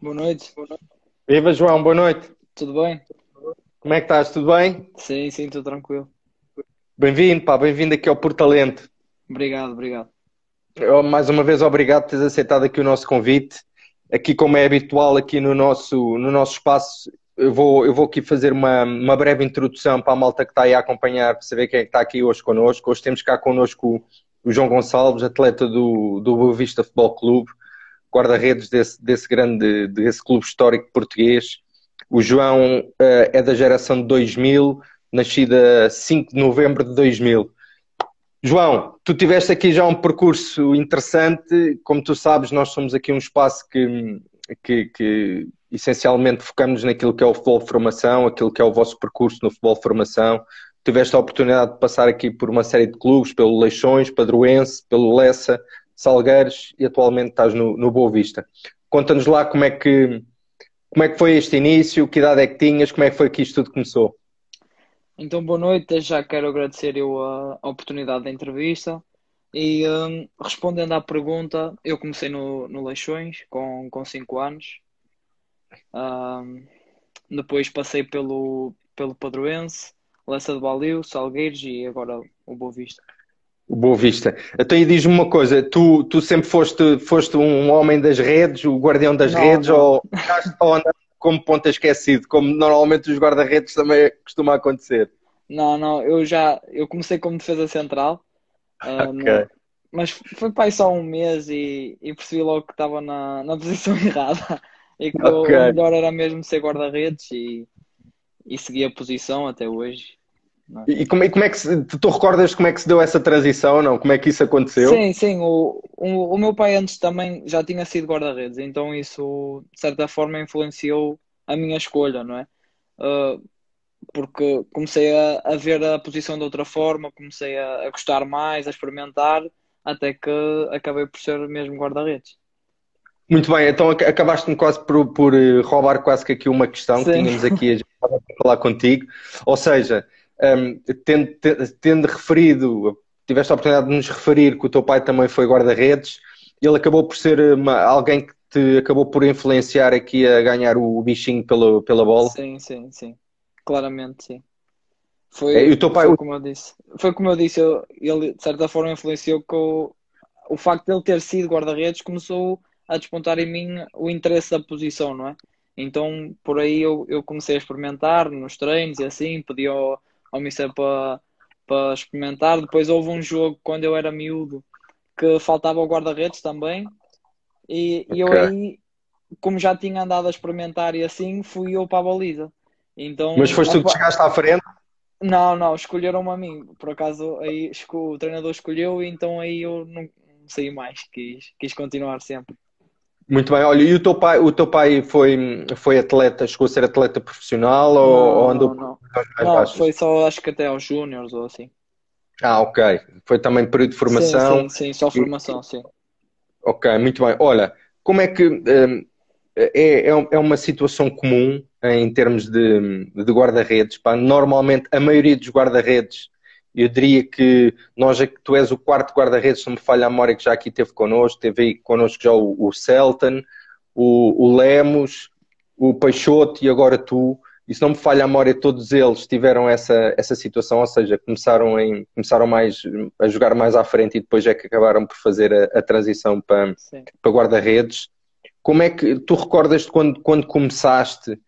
Boa noite. Viva João, boa noite. Tudo bem? Como é que estás? Tudo bem? Sim, sim, tudo tranquilo. Bem-vindo, pá, bem-vindo aqui ao Portalento. Obrigado, obrigado. Eu, Mais uma vez, obrigado por teres aceitado aqui o nosso convite. Aqui, como é habitual aqui no nosso, no nosso espaço, eu vou, eu vou aqui fazer uma, uma breve introdução para a malta que está aí a acompanhar, para saber quem é que está aqui hoje connosco. Hoje temos cá connosco o João Gonçalves, atleta do, do Boa Vista Futebol Clube, guarda-redes desse, desse grande, desse clube histórico português. O João eh, é da geração de 2000, nascida 5 de novembro de 2000. João, tu tiveste aqui já um percurso interessante. Como tu sabes, nós somos aqui um espaço que, que, que essencialmente focamos naquilo que é o futebol de formação, aquilo que é o vosso percurso no futebol de formação. Tiveste a oportunidade de passar aqui por uma série de clubes, pelo Leixões, Padroense, pelo Lessa, Salgueiros e atualmente estás no, no Boa Vista. Conta-nos lá como é, que, como é que foi este início, que idade é que tinhas, como é que foi que isto tudo começou? Então, boa noite. Já quero agradecer eu a, a oportunidade da entrevista. E hum, respondendo à pergunta, eu comecei no, no Leixões com, com 5 anos. Hum, depois passei pelo, pelo Padroense, Lessa de Baliu, Salgueiros e agora o Boa Vista. Boa Vista. Então, e diz-me uma coisa: tu, tu sempre foste, foste um homem das redes, o guardião das Não, redes, não. ou ou como ponta esquecido, como normalmente os guarda-redes também costuma acontecer? Não, não, eu já eu comecei como defesa central, ah, Ok. no- mas foi para aí só um mês e, e percebi logo que estava na, na posição errada e que o, Ok. o melhor era mesmo ser guarda-redes e, e segui a posição até hoje. É? E como, e como é que se, tu, recordas como é que se deu essa transição, não? Como é que isso aconteceu? Sim, sim, o, o, o meu pai antes também já tinha sido guarda-redes, então isso de certa forma influenciou a minha escolha, não é? Ah, porque comecei a, a ver a posição de outra forma, comecei a, a gostar mais, a experimentar, até que acabei por ser mesmo guarda-redes. Muito bem, então ac- acabaste-me quase por, por eh, roubar quase que aqui uma questão que Sim. tínhamos aqui a falar contigo. Ou seja, hum, tendo, te- tendo referido, tiveste a oportunidade de nos referir que o teu pai também foi guarda-redes, ele acabou por ser uma- alguém que te acabou por influenciar aqui a ganhar o bichinho pela, pela bola. Sim, sim, sim. Claramente, sim. É, Foi, e o teu pai, foi como eu disse. Foi como eu disse, eu- ele de certa forma influenciou o, o facto de ele ter sido guarda-redes começou a despontar em mim o interesse da posição, não é? Então, por aí eu, eu comecei a experimentar nos treinos e assim, pedi ao, ao Mister para para experimentar. Depois houve um jogo quando eu era miúdo que faltava o guarda-redes também, e, e eu aí, como já tinha andado a experimentar e assim, fui eu para a baliza. Então, mas foste tu que chegaste à frente? não, não, escolheram-me a mim. Por acaso aí o treinador escolheu, então aí eu não, não saí mais, quis, quis continuar sempre. Muito bem, olha, e o teu pai, o teu pai foi, foi atleta, chegou a ser atleta profissional ou, ou Não, andou não, não. Não, foi só acho que até aos Júniors ou assim. Ah, ok. Foi também período de Sim, formação. sim, sim, só E- formação, sim. Ok, muito bem. Olha, como é que hum, é, é, um- é uma situação comum em termos de, de guarda-redes? Normalmente, a maioria dos guarda-redes, eu diria que nós, é que tu és o quarto guarda-redes, se não me falha a memória, que já aqui teve connosco, teve aí connosco já o, o Celton, o, o Lemos, o Peixoto e agora tu. E se não me falha a memória, todos eles tiveram essa, essa situação, ou seja, começaram, em, começaram mais, a jogar mais à frente e depois é que acabaram por fazer a, a transição para, Sim. para guarda-redes. Como é que tu recordas de quando, quando começaste?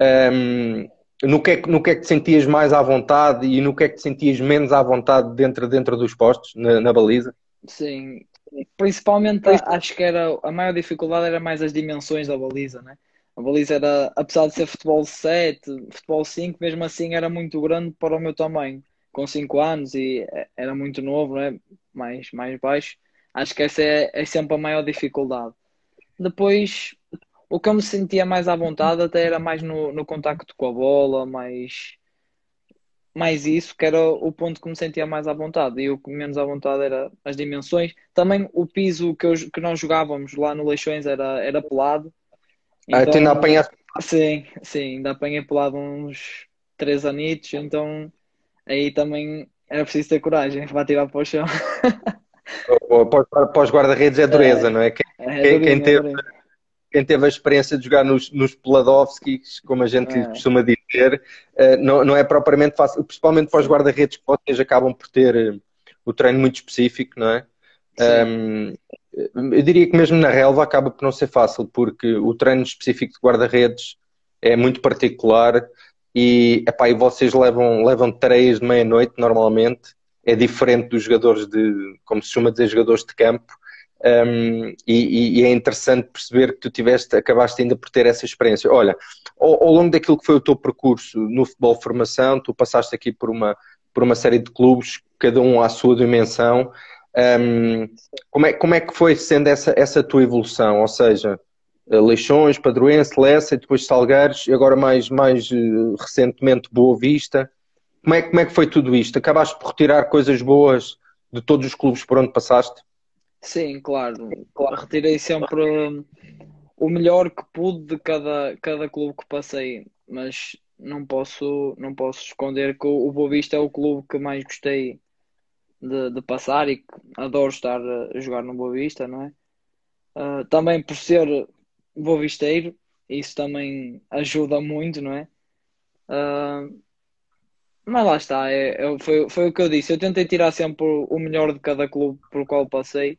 hum, no, que é, que- no que é que te sentias mais à vontade e no que é que te sentias menos à vontade dentro, dentro dos postos, na, na baliza? Sim, principalmente acho que era a maior dificuldade era mais as dimensões da baliza, né? A baliza era, apesar de ser futebol 7, futebol 5, mesmo assim era muito grande para o meu tamanho, com 5 anos e eh, era muito novo, né? Mais, mais baixo. Acho que essa é, é sempre a maior dificuldade. Depois, o que eu me sentia mais à vontade até era mais no, no contacto com a bola, mais, mais isso, que era o ponto que me sentia mais à vontade. E o que menos à vontade era as dimensões. Também o piso que, eu, que nós jogávamos lá no Leixões era, era pelado. Ah, tu ainda Então, apanhaste. sim, sim, ainda apanhei pelado uns três anitos, então aí também era preciso ter coragem para tirar para o chão. Para os- guarda-redes é dureza, não é? Quem, É quem- quem é teve-. Quem teve a experiência de jogar nos, nos Pladovskis, como a gente é. costuma dizer, uh, não, não é propriamente fácil, principalmente para os guarda-redes que vocês acabam por ter uh, o treino muito específico, não é? Um, eu diria que mesmo na relva acaba por não ser fácil, porque o treino específico de guarda-redes é muito particular e, epá, e vocês levam, levam três de meia-noite normalmente, é diferente dos jogadores de, como se chama dizer, jogadores de campo, um, e, e, é interessante perceber que tu tiveste, acabaste ainda por ter essa experiência. Olha, ao, ao, longo daquilo que foi o teu percurso no futebol formação, tu passaste aqui por uma, por uma série de clubes, cada um à sua dimensão. Um, como, é, como é que foi sendo essa, essa tua evolução? Ou seja, eh, Leixões, Padroense, Lessa e depois Salgueiros e agora mais, mais uh, recentemente Boa Vista. Como é, como é que foi tudo isto? Acabaste por retirar coisas boas de todos os clubes por onde passaste? Sim, claro. claro. Retirei sempre o melhor que pude de cada, cada clube que passei, mas não posso, não posso esconder que o Boa Vista é o clube que mais gostei de, de passar e que adoro estar a jogar no Boa Vista, não é? Uh, também por ser boavisteiro, isso também ajuda muito, não é? Uh, mas lá está, é, é, foi, foi o que eu disse. Eu tentei tirar sempre o melhor de cada clube por qual passei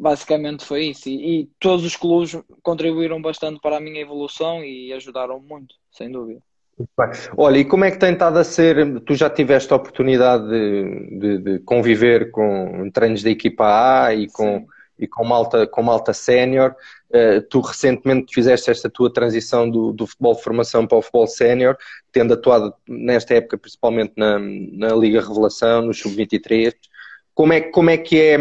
basicamente foi isso. E, e, todos os clubes contribuíram bastante para a minha evolução e ajudaram muito, sem dúvida. Olha, e como é que tem estado a ser? Tu já tiveste a oportunidade de, de, de conviver com treinos da equipa A e com, e com malta, com malta sénior. Uh, tu recentemente fizeste esta tua transição do, do futebol de formação para o futebol sénior, tendo atuado nesta época principalmente na, na Liga Revelação, no Sub-23. Como é, como é que é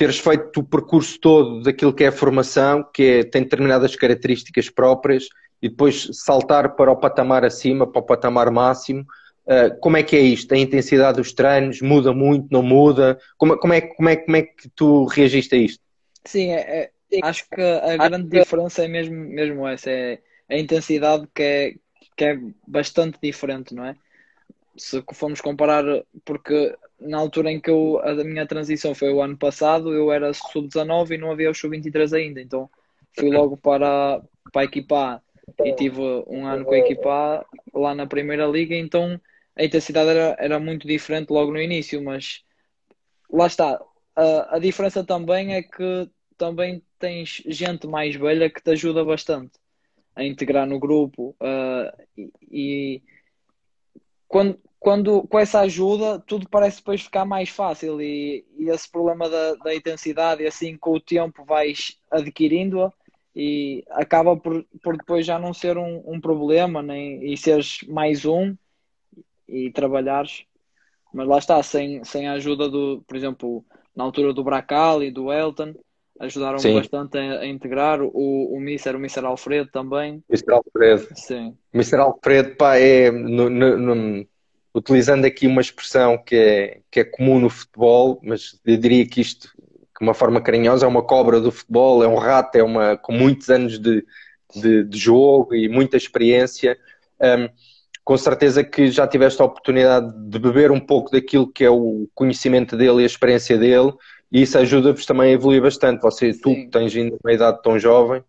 teres feito o percurso todo daquilo que é a formação, que é, tem determinadas características próprias, e depois saltar para o patamar acima, para o patamar máximo. Uh, como é que é isto? A intensidade dos treinos muda muito, não muda? Como, como, é, como, é, como é que tu reagiste a isto? Sim, é, é, acho que a grande diferença é mesmo, mesmo essa, é a intensidade que é, que é bastante diferente, não é? Se formos comparar, porque na altura em que eu, a minha transição foi o ano passado, eu era sub-19 e não havia o sub-23 ainda, então fui logo para, para a equipa e tive um ano com a equipa lá na primeira liga, então a intensidade era, era muito diferente logo no início, mas lá está. A, a diferença também é que também tens gente mais velha que te ajuda bastante a integrar no grupo uh, e, e quando, quando com essa ajuda tudo parece depois ficar mais fácil e, e esse problema da, da intensidade assim com o tempo vais adquirindo-a e acaba por, por depois já não ser um, um problema nem, e seres mais um e trabalhares mas lá está, sem, sem a ajuda do, por exemplo, na altura do Bracal e do Elton, ajudaram Sim. bastante a, a, integrar o, o Mister, o Mister Alfredo também. Mister Alfredo. Sim. Mister Alfredo, pá, é no, no, no, utilizando aqui uma expressão que é, que é comum no futebol, mas eu diria que isto, de uma forma carinhosa, é uma cobra do futebol, é um rato, é uma com muitos anos de, de, de jogo e muita experiência. Um, com certeza que já tiveste a oportunidade de beber um pouco daquilo que é o conhecimento dele e a experiência dele, e isso ajuda-vos também a evoluir bastante. Você, Sim. tu que tens ainda uma idade tão jovem,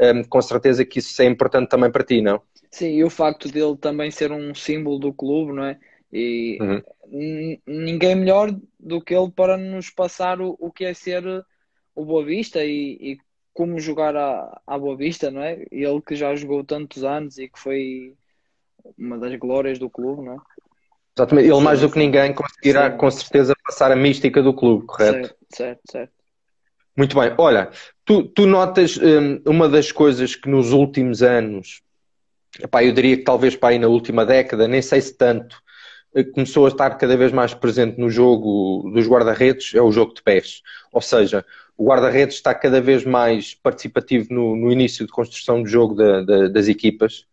um, com certeza que isso é importante também para ti, não? Sim, e o facto dele também ser um símbolo do clube, não é? E uhum. ninguém melhor do que ele para nos passar o, o que é ser o Boa Vista e, e como jogar à, à Boa Vista, não é? Ele que já jogou tantos anos e que foi uma das glórias do clube, não é? Exatamente, ele mais do que ninguém conseguirá Sim. com certeza passar a mística do clube, correto? Certo, certo, certo. Muito bem, olha, tu, tu notas um, uma das coisas que nos últimos anos, epá, eu diria que talvez para aí na última década, nem sei se tanto, eh, começou a estar cada vez mais presente no jogo dos guarda-redes, é o jogo de pés. Ou seja, o guarda-redes está cada vez mais participativo no, no início de construção do jogo da, da, das equipas.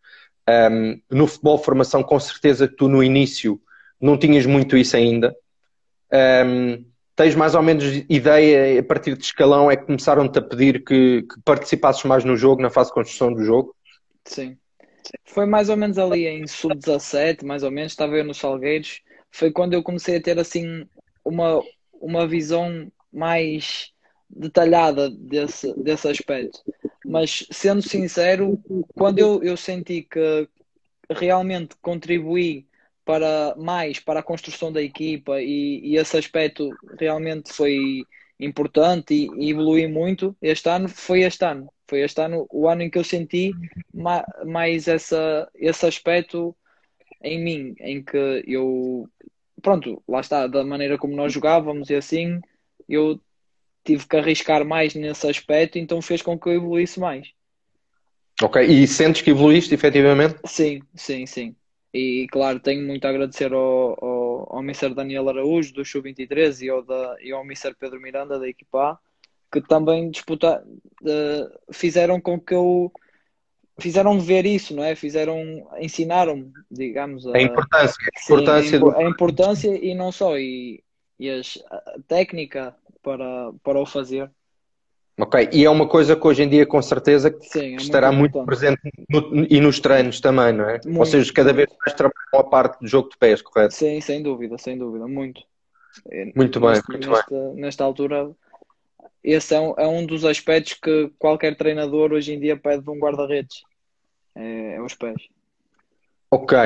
Um, no futebol formação, com certeza que tu no início não tinhas muito isso ainda. Um, tens mais ou menos ideia, a partir de escalão, é que começaram-te a pedir que, que participasses mais no jogo, na fase de construção do jogo? Sim. Foi mais ou menos ali em sub-17, mais ou menos, estava eu nos Salgueiros. Foi quando eu comecei a ter assim uma, uma visão mais detalhada desse, desse aspecto. Mas sendo sincero, quando eu, eu senti que realmente contribuí para mais para a construção da equipa e, e esse aspecto realmente foi importante e, e evolui muito este ano foi este ano foi este ano o ano em que eu senti mais, mais essa, esse aspecto em mim em que eu pronto lá está da maneira como nós jogávamos e assim eu tive que arriscar mais nesse aspecto então fez com que eu evoluísse mais Ok, e sentes que evoluíste efetivamente? Sim, sim, sim. E claro, tenho muito a agradecer ao, ao, ao Mr. Daniel Araújo do Sub 23 e ao, da, e ao Mr. Pedro Miranda da equipa que também disputar, uh, fizeram com que eu fizeram ver isso, não é? Fizeram, ensinaram-me, digamos, a, a importância, sim, a, importância do... a importância e não só, e, e as, a técnica para, para o fazer. Ok, e é uma coisa que hoje em dia, com certeza, Sim, é estará muito, muito presente no, e nos treinos também, não é? Muito, Ou seja, cada vez mais trabalham a parte do jogo de pés, correto? Sim, sem dúvida, sem dúvida, muito. Muito bem, muito nesta, bem. Nesta altura, esse é um, é um dos aspectos que qualquer treinador hoje em dia pede de um guarda-redes. É, é os pés. Ok.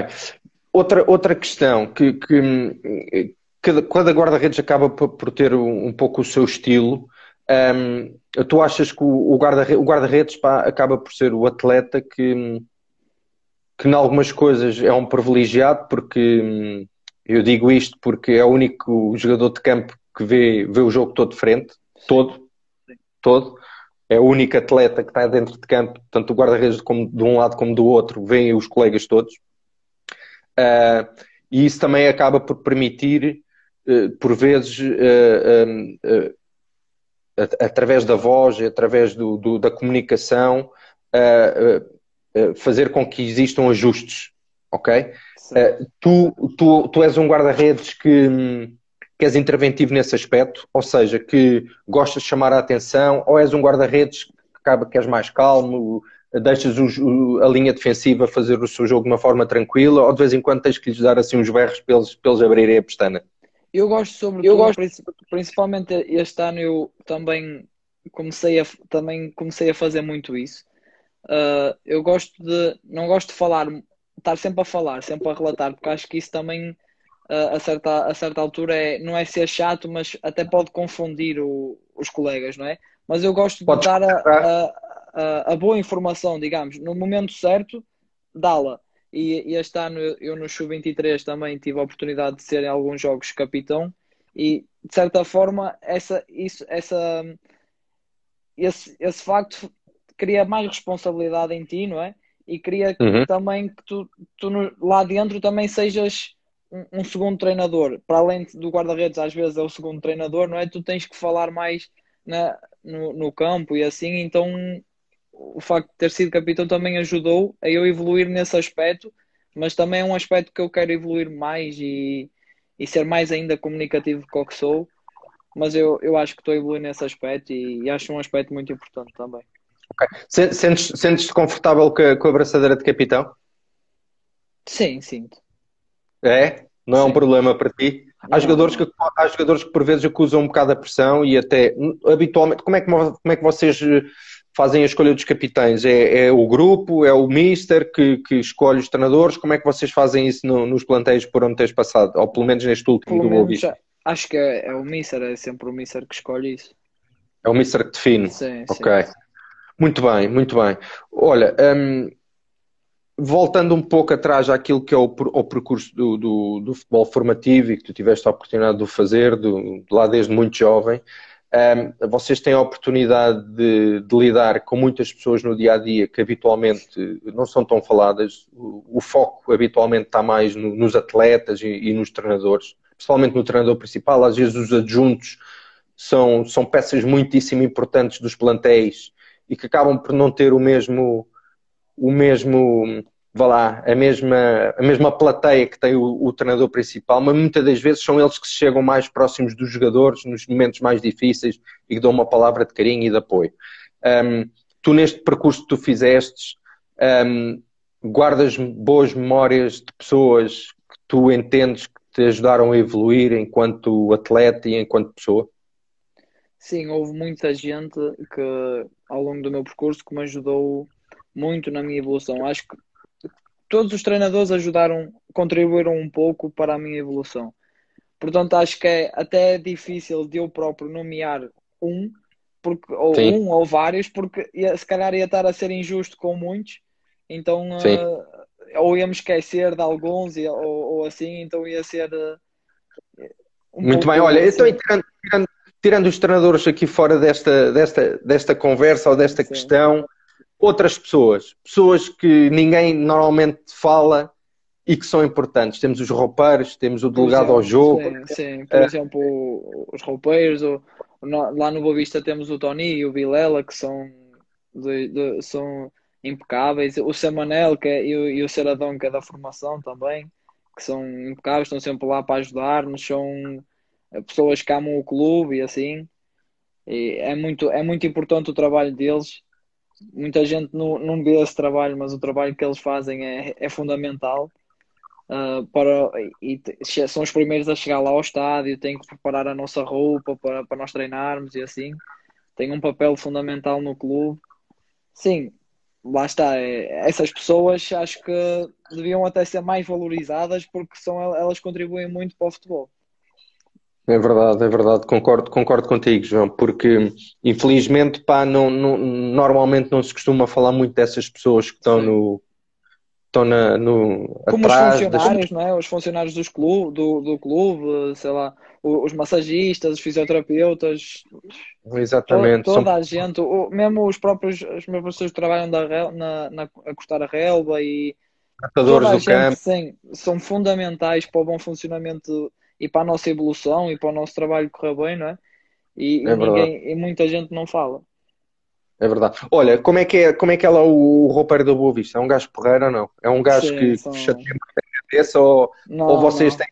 Outra, outra questão que, que cada, cada guarda-redes acaba por ter um, um pouco o seu estilo um, tu achas que o guarda-redes guarda acaba por ser o atleta que, que, em algumas coisas, é um privilegiado, porque eu digo isto porque é o único jogador de campo que vê, vê o jogo todo de frente, todo, todo. É o único atleta que está dentro de campo, tanto o guarda-redes de um lado como do outro, vêem os colegas todos. Uh, e isso também acaba por permitir, uh, por vezes, uh, através da voz, através do, do da comunicação, uh, uh, fazer com que existam ajustes, ok? tu, tu, tu és um guarda-redes que, que és interventivo nesse aspecto, ou seja, que gostas de chamar a atenção, ou és um guarda-redes que acaba que és mais calmo, deixas o, a linha defensiva fazer o seu jogo de uma forma tranquila, ou de vez em quando tens que lhes dar assim uns berros para eles, para eles abrirem a pestana? Eu gosto sobretudo, eu gosto... principalmente este ano eu também comecei a, também comecei a fazer muito isso. Uh, eu gosto de, não gosto de falar, estar sempre a falar, sempre a relatar, porque acho que isso também uh, a, certa, a certa altura é, não é ser chato, mas até pode confundir o, os colegas, não é? Mas eu gosto de dar a, a, a, a boa informação, digamos, no momento certo, dá-la. E, e este ano eu, eu no Sub-23 também tive a oportunidade de ser em alguns jogos capitão e de certa forma essa, isso, essa, esse, esse facto cria mais responsabilidade em ti, não é? E cria uhum. também que tu, tu lá dentro também sejas um, um segundo treinador. Para além do guarda-redes, às vezes é o segundo treinador, não é? Tu tens que falar mais na, no, no campo e assim, então o facto de ter sido capitão também ajudou a eu evoluir nesse aspecto, mas também é um aspecto que eu quero evoluir mais e, e ser mais ainda comunicativo do que sou. Mas eu, eu acho que estou a evoluir nesse aspecto e, e acho um aspecto muito importante também. Okay. Sentes-te sentes confortável com a, com a abraçadeira de capitão? Sim, sinto. É? Não é um problema para ti? Há jogadores, que, há jogadores que por vezes acusam um bocado a pressão e até habitualmente. Como é que, como é que vocês fazem a escolha dos capitães? É, é o grupo, é o mister que, que, escolhe os treinadores? Como é que vocês fazem isso no, nos planteios por onde tens passado? Ou pelo menos neste último pelo do Boa? Acho que é, é, o mister, é sempre o mister que escolhe isso. É o mister que define? Sim, ok. Sim. Muito bem, muito bem. Olha, hum, voltando um pouco atrás àquilo que é o, o percurso do, do, do, futebol formativo e que tu tiveste a oportunidade de o fazer, do, lá desde muito jovem, um, vocês têm a oportunidade de, de, lidar com muitas pessoas no dia a dia que habitualmente não são tão faladas. O, o foco habitualmente está mais no, nos atletas e, e, nos treinadores, principalmente no treinador principal. Às vezes, os adjuntos são, são peças muitíssimo importantes dos plantéis e que acabam por não ter o mesmo, o mesmo vá lá, a mesma, a mesma plateia que tem o, o, treinador principal, mas muitas das vezes são eles que se chegam mais próximos dos jogadores nos momentos mais difíceis e que dão uma palavra de carinho e de apoio. Um, tu, neste percurso que tu fizeste, um, guardas boas memórias de pessoas que tu entendes que te ajudaram a evoluir enquanto atleta e enquanto pessoa? Sim, houve muita gente que ao longo do meu percurso que me ajudou muito na minha evolução. Acho que todos os treinadores ajudaram, contribuíram um pouco para a minha evolução. Portanto, acho que é até difícil de eu próprio nomear um, porque, ou Sim. um ou vários, porque se calhar ia estar a ser injusto com muitos, então uh, ou ia me esquecer de alguns ou, ou assim, então ia ser uh, um muito bem. Olha, assim. então tirando, tirando, tirando, os treinadores aqui fora desta, desta, desta conversa ou desta Sim. questão, outras pessoas, pessoas que ninguém normalmente fala e que são importantes. Temos os roupeiros, temos o delegado ao jogo. Sim, sim. por é. exemplo, os roupeiros, o, lá no Boa Vista temos o Tony e o Vilela, que são, de, de, são impecáveis. O Samanel que é, e, o, e o Ceradão, que é da formação também, que são impecáveis, estão sempre lá para ajudar-nos, são pessoas que amam o clube e assim. E é, muito, é muito importante o trabalho deles. Muita gente não, não vê esse trabalho, mas o trabalho que eles fazem é, é fundamental uh, para, e são os primeiros a chegar lá ao estádio, têm que preparar a nossa roupa para, para nós treinarmos e assim. Têm um papel fundamental no clube. Sim, lá está. É, essas pessoas acho que deviam até ser mais valorizadas porque são, elas contribuem muito para o futebol. É verdade, é verdade, concordo, concordo contigo, João, porque infelizmente pá, não, não, normalmente não se costuma falar muito dessas pessoas que estão Sim. no, estão na, no, Como atrás os funcionários, das... não é? Os funcionários dos clube, do, do clube, sei lá, os massagistas, os fisioterapeutas. Exatamente. Toda, toda São... a gente, mesmo os próprios, as mesmas pessoas que trabalham da, na, na, a cortar a relva e. Tratadores do campo. Sim, são fundamentais para o bom funcionamento e para a nossa evolução e para o nosso trabalho correr bem, não é? E, é e ninguém, e muita gente não fala. É verdade. Olha, como é que é, como é, que é lá o roupeiro da Boa Vista? É um gajo porreiro ou não? É um gajo Sim, que são... chateia a cabeça ou, não, ou vocês, Têm,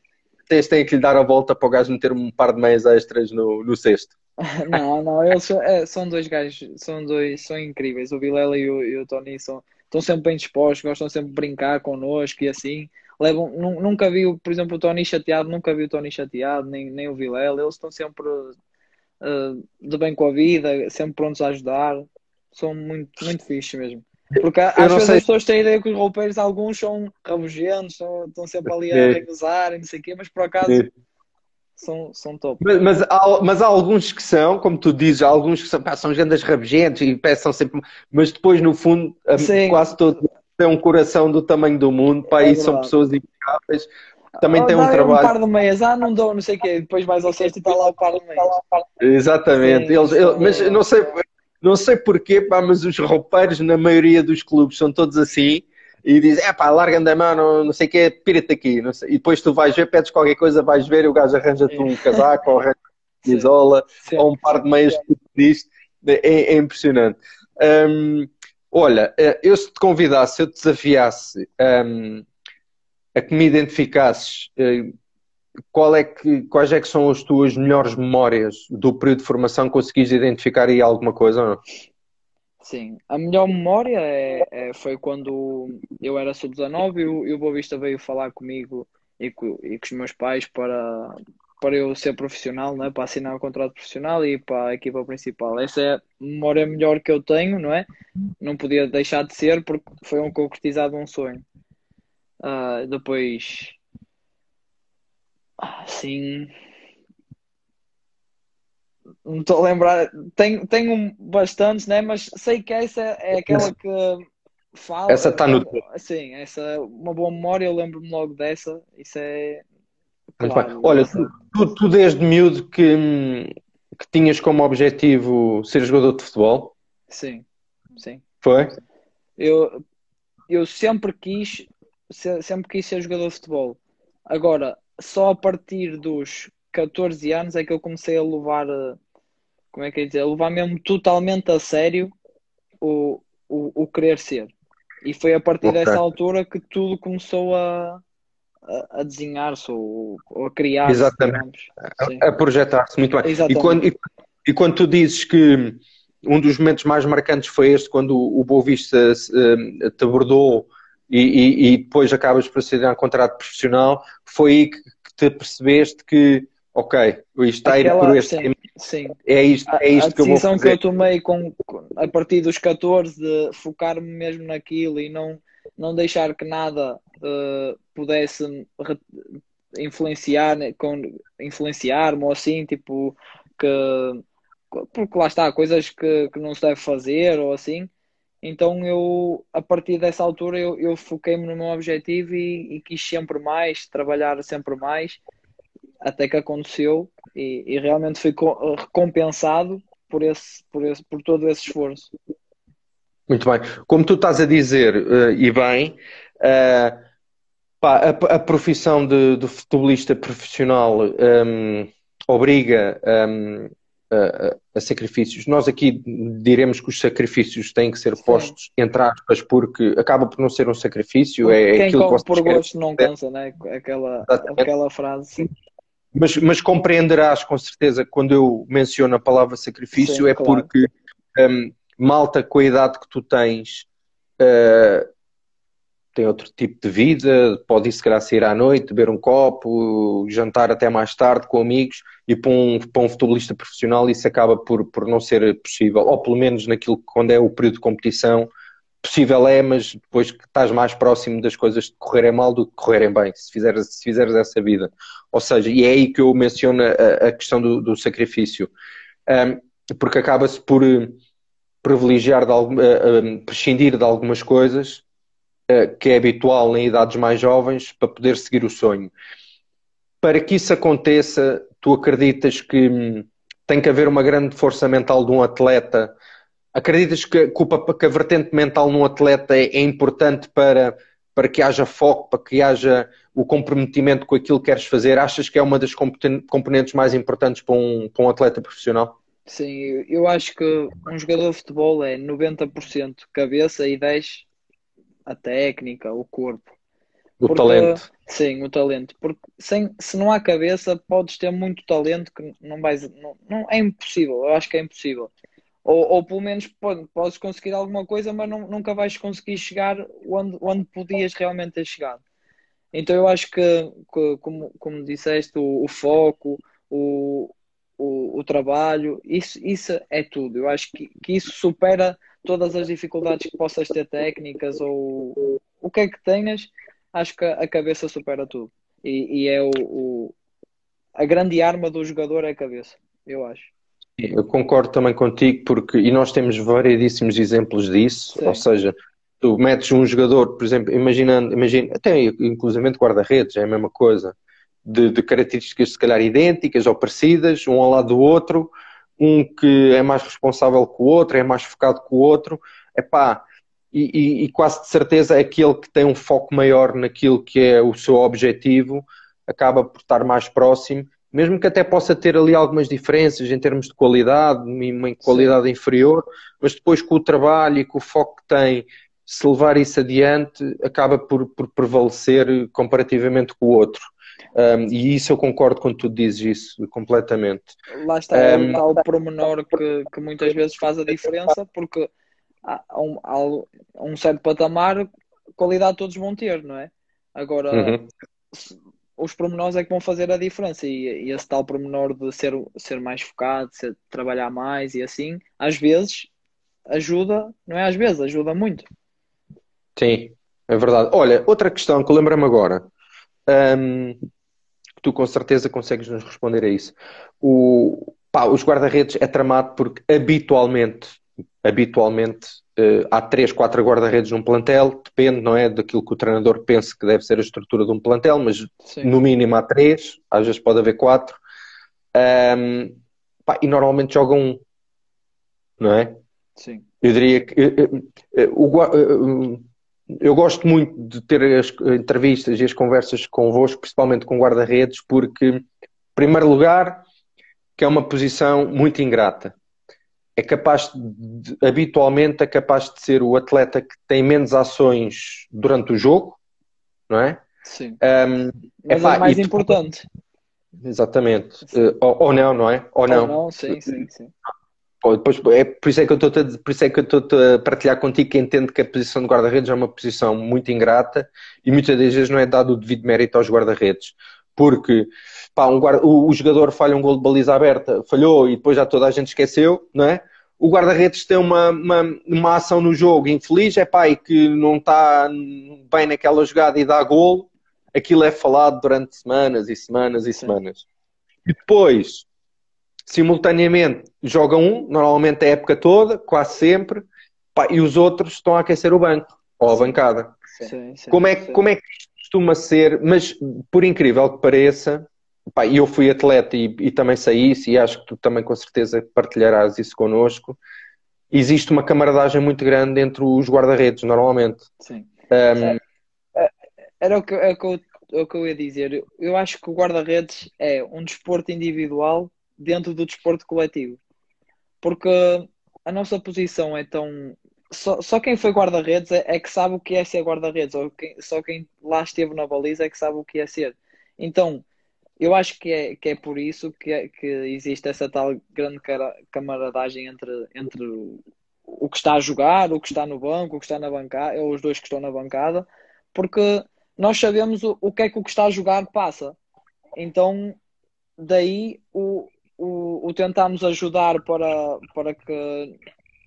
vocês têm que lhe dar a volta para o gajo meter um par de meias extras no, no cesto? Não, não, eles são, é, são dois gajos, são dois, são incríveis. O Vilela e o, e o Tony são, estão sempre bem dispostos, gostam sempre de brincar connosco e assim. Levam, nunca vi, por exemplo, o Tony chateado, nunca vi o Tony chateado, nem, nem o Vilela. Eles estão sempre uh, de bem com a vida, sempre prontos a ajudar são muito, muito fixe mesmo. Porque às vezes sei. as pessoas têm a ideia que os roupeiros, alguns são rabugentos, são, estão sempre ali a recusar e não sei o quê, mas por acaso são, são top. Mas, mas, há, mas há alguns que são, como tu dizes, há alguns que são, pá, são gendas rabugentos e peçam sempre, mas depois no fundo Sim. quase todos têm um coração do tamanho do mundo, pá, é e são pessoas impecáveis. Também oh, tem um trabalho. um par de meias, ah, não dou, não sei o quê, depois vais ao sexto e está lá o par de meias. Exatamente, Sim, eles, eles, mas não sei, não sei porquê, pá, mas os roupeiros na maioria dos clubes são todos assim e dizem, é pá, larga-me da mão, não, não sei o que, pira-te aqui. E depois tu vais ver, pedes qualquer coisa, vais ver e o gajo arranja-te um casaco ou arranja uma isola ou um par de meias que tu pediste. É, é impressionante. Um, olha, eh, eu se te convidasse, eu te desafiasse um, a que me identificasses uh, qual é que, quais é que são as tuas melhores memórias do período de formação? Conseguis identificar aí alguma coisa ou não? Sim, a melhor memória é, é foi quando eu era sub-19 e, o, e o Boa Vista veio falar comigo e e com os meus pais para, para eu ser profissional, né? para assinar o contrato profissional e para a equipa principal. Essa é a memória melhor que eu tenho, não é? Não podia deixar de ser porque foi um concretizado um sonho. Uh, depois Sim. Não estou a lembrar. Tenho, tenho bastantes, né? Mas sei que essa é aquela que fala. Essa está no. Sim, essa é uma boa memória, eu lembro-me logo dessa. Isso é. Claro, Olha, tu, tu, desde miúdo que, que tinhas como objetivo ser jogador de futebol? Sim, sim. Foi? Eu, eu sempre quis sempre quis ser jogador de futebol. Agora, só a partir dos 14 anos é que eu comecei a levar, como é que é dizer, a levar mesmo totalmente a sério o, o, o querer ser. E foi a partir okay. dessa altura que tudo começou a, a, a desenhar-se ou, ou, a criar-se. Exatamente. A, a projetar-se muito bem. E quando, e, e, quando tu dizes que um dos momentos mais marcantes foi este, quando o, o Boa Vista uh, te abordou e, e, e depois acabas por assinar um contrato profissional, foi aí que, que te percebeste que, ok, isto está a ir por este caminho Sim. É isto, é isto a, que eu vou fazer. A decisão que eu tomei com, a partir dos 14 de focar-me mesmo naquilo e não, não deixar que nada uh, pudesse influenciar, com, influenciar-me ou assim, tipo, que porque lá está, coisas que, que não se deve fazer ou assim. Então eu, a partir dessa altura, eu, eu foquei-me no meu objetivo e, e, quis sempre mais, trabalhar sempre mais, até que aconteceu e, e realmente fui recompensado por, esse, por, esse, por todo esse esforço. Muito bem. Como tu estás a dizer, uh, e bem, uh, pá, a, a, profissão de, de futebolista profissional um, ehm, obriga um, ehm, a, a, sacrifícios. Nós aqui diremos que os sacrifícios têm que ser postos, Sim. entre aspas, porque acaba por não ser um sacrifício. é quem aquilo come que por gosto não cansa, né? aquela, aquela frase. Mas, mas compreenderás com certeza quando eu menciono a palavra sacrifício Sim, é claro. porque um, malta com a idade que tu tens uh, tem outro tipo de vida, pode ir se calhar sair à noite, beber um copo, jantar até mais tarde com amigos e para um, para um futebolista profissional isso acaba por, por não ser possível, ou pelo menos naquilo que quando é o período de competição possível é, mas depois que estás mais próximo das coisas de correrem mal do que correrem bem, se fizeres, se fizeres essa vida. Ou seja, e é aí que eu menciono a, a questão do, do sacrifício, um, porque acaba-se por privilegiar, de, uh, prescindir de algumas coisas uh, que é habitual em idades mais jovens para poder seguir o sonho. Para que isso aconteça, tu acreditas que hum, tem que haver uma grande força mental de um atleta Acreditas que, que a vertente mental num atleta é, é, importante para, para que haja foco, para que haja o comprometimento com aquilo que queres fazer? Achas que é uma das componentes mais importantes para um, para um atleta profissional? Sim, eu acho que um jogador de futebol é 90% cabeça e 10% a técnica, o corpo. O Porque, talento. Sim, o talento. Porque sem, se não há cabeça, podes ter muito talento que não vais. Não, não, é impossível, eu acho que é impossível. Ou, ou pelo menos pode, podes conseguir alguma coisa, mas não, nunca vais conseguir chegar onde, onde podias realmente ter chegado. Então eu acho que, que como, como disseste, o, o foco, o, o, o, trabalho, isso, isso é tudo. Eu acho que, que isso supera todas as dificuldades que possas ter técnicas ou o que é que tenhas, acho que a cabeça supera tudo. E, e é o, o, a grande arma do jogador é a cabeça, eu acho. Eu concordo também contigo, porque, e nós temos variedíssimos exemplos disso, Sim. ou seja, tu metes um jogador, por exemplo, imaginando, imagina, até inclusive guarda-redes, é a mesma coisa, de, de, características se calhar idênticas ou parecidas, um ao lado do outro, um que é mais responsável que o outro, é mais focado que o outro, é pá, e, e, e quase de certeza aquele que tem um foco maior naquilo que é o seu objetivo acaba por estar mais próximo mesmo que até possa ter ali algumas diferenças em termos de qualidade, uma qualidade Sim. inferior, mas depois com o trabalho e com o foco que tem, se levar isso adiante, acaba por, por prevalecer comparativamente com o outro. Um, e isso eu concordo quando tu dizes isso completamente. Lá está um, o pormenor que, que muitas vezes faz a diferença, porque a um, a um certo patamar, qualidade todos vão ter, não é? Agora, uhum os pormenores é que vão fazer a diferença e, e esse tal pormenor de ser, ser mais focado, de ser, trabalhar mais e assim, às vezes ajuda, não é às vezes, ajuda muito. Sim, é verdade. Olha, outra questão que lembra-me agora, um, tu com certeza consegues nos responder a isso. O, pá, os guarda-redes é tramado porque habitualmente, habitualmente uh, há três, quatro guarda-redes num plantel, depende, não é, daquilo que o treinador pensa que deve ser a estrutura de um plantel, mas Sim. no mínimo há três, às vezes pode haver quatro, um, pá, e normalmente jogam um, não é? Sim. Eu diria que uh, eu gosto muito de ter as entrevistas e as conversas convosco, principalmente com guarda-redes, porque, em primeiro lugar, que é uma posição muito ingrata é capaz de, habitualmente é capaz de ser o atleta que tem menos ações durante o jogo, não é? Sim. Um, é, é mais importante. Exatamente. Uh, ou, ou, não, não é? Ou não. Ou não, sim, sim, sim. Depois, é, por isso é que eu estou é que eu estou a partilhar contigo que entendo que a posição de guarda-redes é uma posição muito ingrata e muitas das vezes não é dado o devido mérito aos guarda-redes. porque pá, um guarda, o, o, jogador falha um gol de baliza aberta, falhou e depois já toda a gente esqueceu, não é? O guarda-redes tem uma, uma, uma, ação no jogo infeliz, é pá, e que não está bem naquela jogada e dá gol, aquilo é falado durante semanas e semanas e semanas. E depois, simultaneamente, joga um, normalmente a época toda, quase sempre, pá, e os outros estão a aquecer o banco ou a bancada. Sim, sim, como, é, sim. como é que isto costuma ser? Mas, por incrível que pareça, pá, eu fui atleta e, e, também sei isso, e acho que tu também com certeza partilharás isso connosco. Existe uma camaradagem muito grande entre os guarda-redes, normalmente. Sim. Um, é, era o que, é o, que eu, o que eu ia dizer. Eu acho que o guarda-redes é um desporto individual dentro do desporto coletivo. Porque a nossa posição é tão só, só quem foi guarda-redes é, é, que sabe o que é ser guarda-redes, ou quem, só quem lá esteve na baliza é que sabe o que é ser. Então, eu acho que é, que é por isso que, é, que existe essa tal grande camaradagem entre, entre o que está a jogar, o que está no banco, o que está na bancada, ou os dois que estão na bancada, porque nós sabemos o, o que é que o que está a jogar passa. Então, daí o, o, o tentarmos ajudar para, para que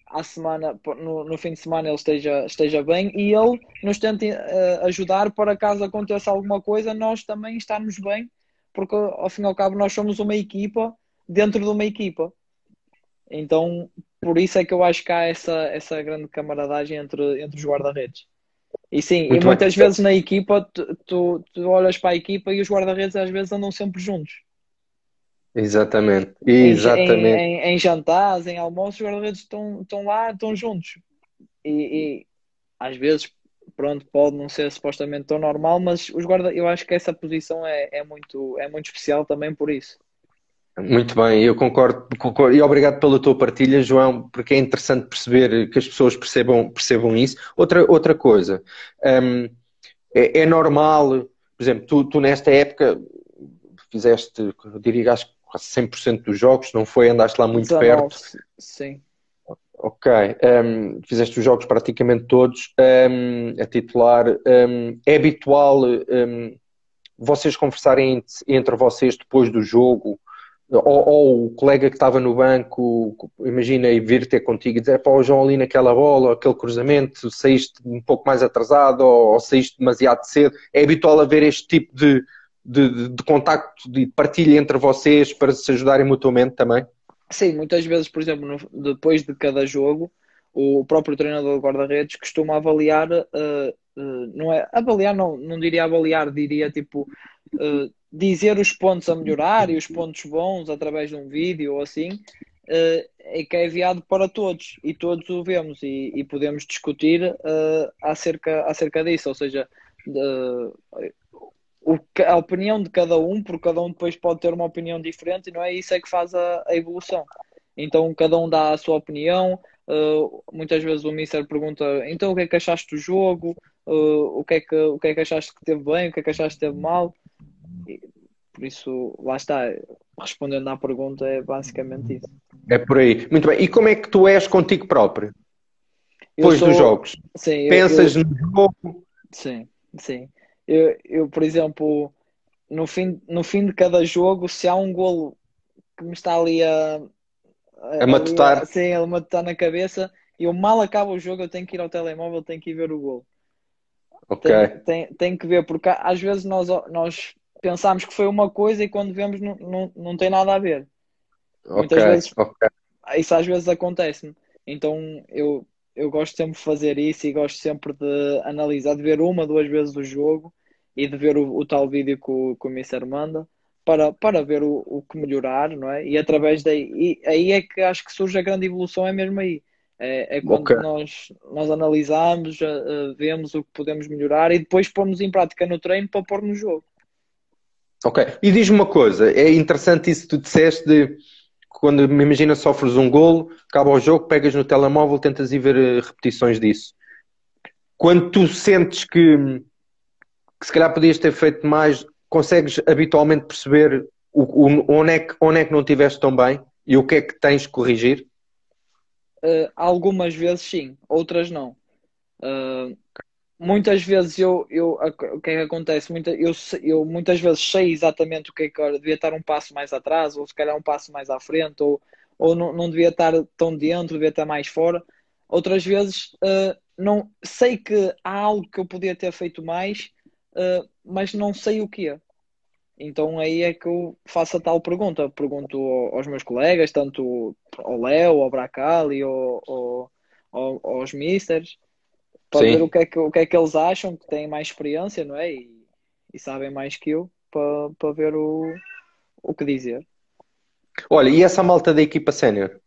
à semana, no, no, fim de semana ele esteja, esteja bem e ele nos tente uh, ajudar para caso aconteça alguma coisa, nós também estarmos bem, porque ao fim e ao cabo nós somos uma equipa dentro de uma equipa. Então, por isso é que eu acho que há essa, essa grande camaradagem entre, entre os guarda-redes. E sim, Muito e muitas bem. vezes na equipa tu, tu, tu olhas para a equipa e os guarda-redes às vezes andam sempre juntos. Exatamente, exatamente. Em, em, em jantares, em almoços, os guarda-redes estão, estão lá, estão juntos. E, e, às vezes, pronto, pode não ser supostamente tão normal, mas os guarda eu acho que essa posição é, é, muito, é muito especial também por isso. Muito bem, eu concordo, concordo, e obrigado pela tua partilha, João, porque é interessante perceber que as pessoas percebam, percebam isso. Outra, outra coisa, um, é, é, normal, por exemplo, tu, tu nesta época fizeste, eu diria, acho que quase 100% dos jogos, não foi? Andaste lá muito 19, perto. Sim. Ok, um, fizeste os jogos praticamente todos um, a titular. Um, é habitual vocês conversarem entre vocês depois do jogo, ou, ou, o colega que estava no banco, imagina, e vir ter contigo e dizer: pá, o João ali naquela bola, aquele cruzamento, saíste um pouco mais atrasado ou, ou saíste demasiado cedo. É habitual haver este tipo de, de, de, de contacto, de partilha entre vocês para se ajudarem mutuamente também? Sim, muitas vezes, por exemplo, no, depois de cada jogo, o próprio treinador de guarda-redes costuma avaliar, uh, uh, não é avaliar, não, não diria avaliar, diria tipo uh, dizer os pontos a melhorar e os pontos bons através de um vídeo ou assim, é que é enviado para todos e todos o vemos e, e podemos discutir acerca, acerca disso, ou seja, o, a opinião de cada um, porque cada um depois pode ter uma opinião diferente e não é isso é que faz a, a evolução. Então cada um dá a sua opinião. Uh, muitas vezes o Mister pergunta então o que é que achaste do jogo? Uh, o, que é que, o que é que achaste que teve bem? O que é que achaste que teve mal? E, por isso, lá está, respondendo à pergunta, é basicamente isso. É por aí. Muito bem. E como é que tu és contigo próprio? Depois sou... dos jogos? Sim, Pensas eu... no jogo? Sim, sim. Eu, eu, por exemplo, no fim, no fim de cada jogo, se há um golo que me está ali a, a, a matutar, sim, a matutar na cabeça, eu mal acabo o jogo, eu tenho que ir ao telemóvel, tenho que ir ver o golo. Ok. Tenho, tenho, tenho que ver, porque às vezes nós, nós pensamos que foi uma coisa e quando vemos não, não, não tem nada a ver. Okay, Muitas vezes okay. isso às vezes acontece-me. Então eu, eu gosto sempre de fazer isso e gosto sempre de analisar, de ver uma, duas vezes o jogo e de ver o, o tal vídeo que o, que o Mister manda para, para ver o, o que melhorar, não é? E através daí, e aí é que acho que surge a grande evolução, é mesmo aí. É, é quando okay. nós, nós analisamos, uh, vemos o que podemos melhorar e depois pomos em prática no treino para pôr no jogo. Ok. E diz-me uma coisa, é interessante isso que tu disseste de quando me imagina sofres um golo, acaba o jogo, pegas no telemóvel, tentas ir ver eh, repetições disso. Quando tu sentes que que se calhar podias ter feito mais, consegues habitualmente perceber o, o, onde, é que, onde é que não estiveste tão bem e o que é que tens de corrigir? Uh, algumas vezes sim, outras não. Uh, muitas vezes eu, eu o que é que acontece? Muita, eu, eu muitas vezes sei exatamente o que é que devia estar um passo mais atrás, ou se calhar um passo mais à frente, ou, ou não, não devia estar tão dentro, devia estar mais fora. Outras vezes uh, não sei que há algo que eu podia ter feito mais, uh, mas não sei o que é. Então aí é que eu faço a tal pergunta. Pergunto aos meus colegas, tanto ao Léo, ao Bracali, ao, ao, ao, aos Misters, para Sim. ver o que, é que, o que é que eles acham, que têm mais experiência, não é? E, e sabem mais que eu, para, para ver o, o que dizer. Olha, e essa malta da equipa sénior?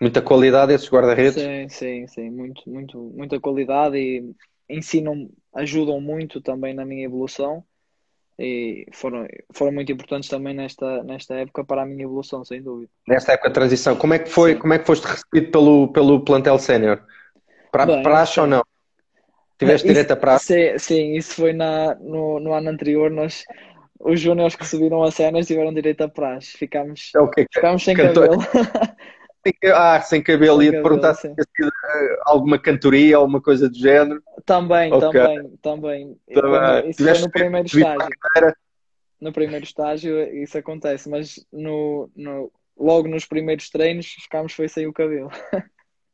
Muita qualidade esses guarda-redes? Sim, sim, sim, muito, muito, muita qualidade e ensinam, ajudam muito também na minha evolução e foram, foram muito importantes também nesta, nesta época para a minha evolução, sem dúvida. Nesta época de transição, como é que foi, como é que foste recebido pelo, pelo plantel sénior? Para, praxe ou não? Tiveste direito a praxe? Sim, isso foi na, no, no ano anterior, nós os júniores que subiram a cenas tiveram direito a praxe. Ficámos, é ficámos sem Cantor... cabelo. Ah, sem cabelo. Ia-te perguntar se tinha sido uh, alguma cantoria, alguma coisa do género. Também, okay. também, também. também. Isso foi no primeiro estágio. No primeiro estágio isso acontece, mas no, no, logo nos primeiros treinos ficámos foi sem o cabelo.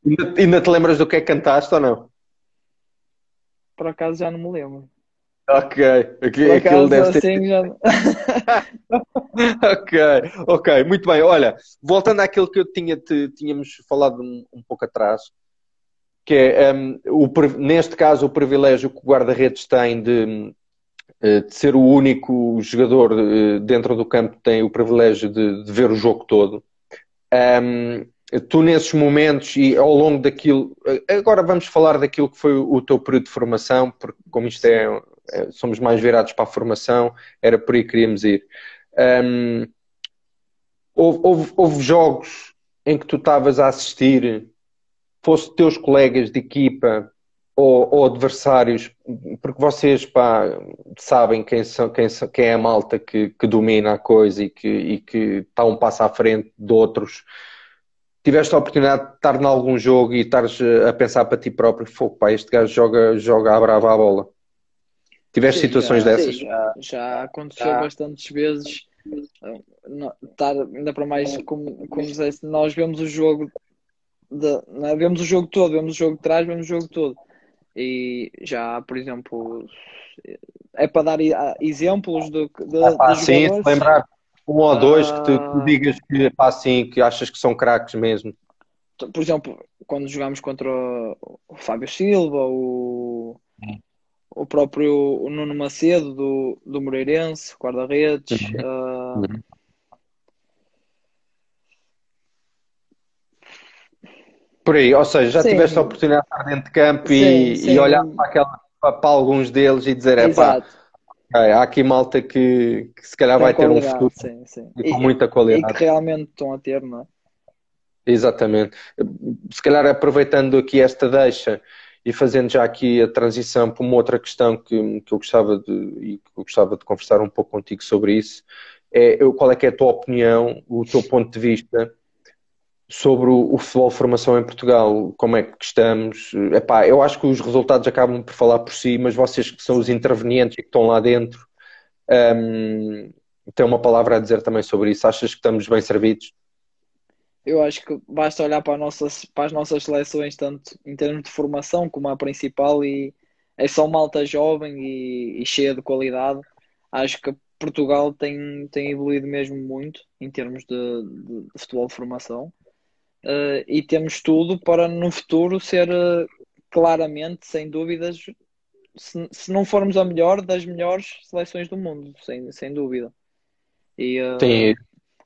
Ainda, ainda te lembras do que é que cantaste ou não? Por acaso já não me lembro. Ok, Por aquilo deve assim, ter... já... ok, ok, muito bem. Olha, voltando àquilo que eu tinha te, tínhamos falado um, um, pouco atrás, que é um, o, neste caso o privilégio que o guarda-redes tem de, eh, de, ser o único jogador eh, dentro do campo que tem o privilégio de, de ver o jogo todo. Um, tu nesses momentos e ao longo daquilo, agora vamos falar daquilo que foi o teu período de formação, porque como isto é eh, somos mais virados para a formação, era por aí que queríamos ir. Um, houve, houve, houve, jogos em que tu estavas a assistir, fosse teus colegas de equipa ou, ou adversários, porque vocês pá, sabem quem, são, quem, quem é a malta que, que domina a coisa e que, está um passo à frente de outros tiveste a oportunidade de estar em algum jogo e estares a pensar para ti próprio, Fogo, pá, este gajo joga, joga a brava a bola. Tiveste sim, situações já, dessas? Sim, já, já aconteceu já. bastantes vezes. estar, ainda para mais, como, como disseste, nós vemos o jogo de, é? vemos o jogo todo, vemos o jogo de trás, vemos o jogo todo. E já, por exemplo, é para dar exemplos de, de, ah, pá, sim, se lembrar um ou dois que tu, tu digas que, pá, assim, que achas que são craques mesmo. Por exemplo, quando jogamos contra o Fábio Silva, o, o próprio Nuno Macedo do, do Moreirense, guarda-redes. Uhum. Uh... Por aí, ou seja, já sim. tiveste a oportunidade de estar dentro de campo sim, e, sim. e, olhar para, aquela, para, alguns deles e dizer, é pá, okay, há aqui malta que, que se calhar Tem vai ter um futuro sim, sim. E, com muita qualidade. E que realmente estão a ter, não é? Exatamente. Se calhar aproveitando aqui esta deixa, e fazendo já aqui a transição para uma outra questão que, que eu gostava de e que eu gostava de conversar um pouco contigo sobre isso, é qual é que é a tua opinião, o teu ponto de vista sobre o, o futebol formação em Portugal, como é que estamos? Epá, eu acho que os resultados acabam por falar por si, mas vocês que são os intervenientes e que estão lá dentro, um, têm uma palavra a dizer também sobre isso. Achas que estamos bem servidos? Eu acho que basta olhar para, nossas, para as nossas seleções, tanto em termos de formação como a principal, e é só malta jovem e, e cheia de qualidade. Acho que Portugal tem, tem evoluído mesmo muito em termos de, de, de futebol de formação. Uh, e temos tudo para no futuro ser uh, claramente, sem dúvidas, se, se não formos a melhor, das melhores seleções do mundo, sem, sem dúvida. E, uh, Tem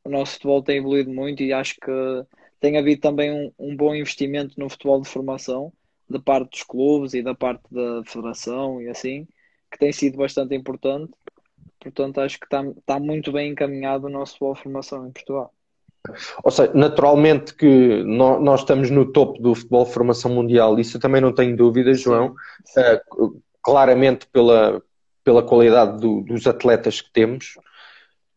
o nosso futebol tem evoluído muito e acho que tem havido também um, um bom investimento no futebol de formação da parte dos clubes e da parte da federação e assim, que tem sido bastante importante. Portanto, acho que está, está muito bem encaminhado o nosso futebol de formação em Portugal. Ou seja, naturalmente que nós estamos no topo do futebol de formação mundial, isso eu também não tenho dúvidas, João. Sim, sim. Uh, claramente pela, pela qualidade do, dos atletas que temos,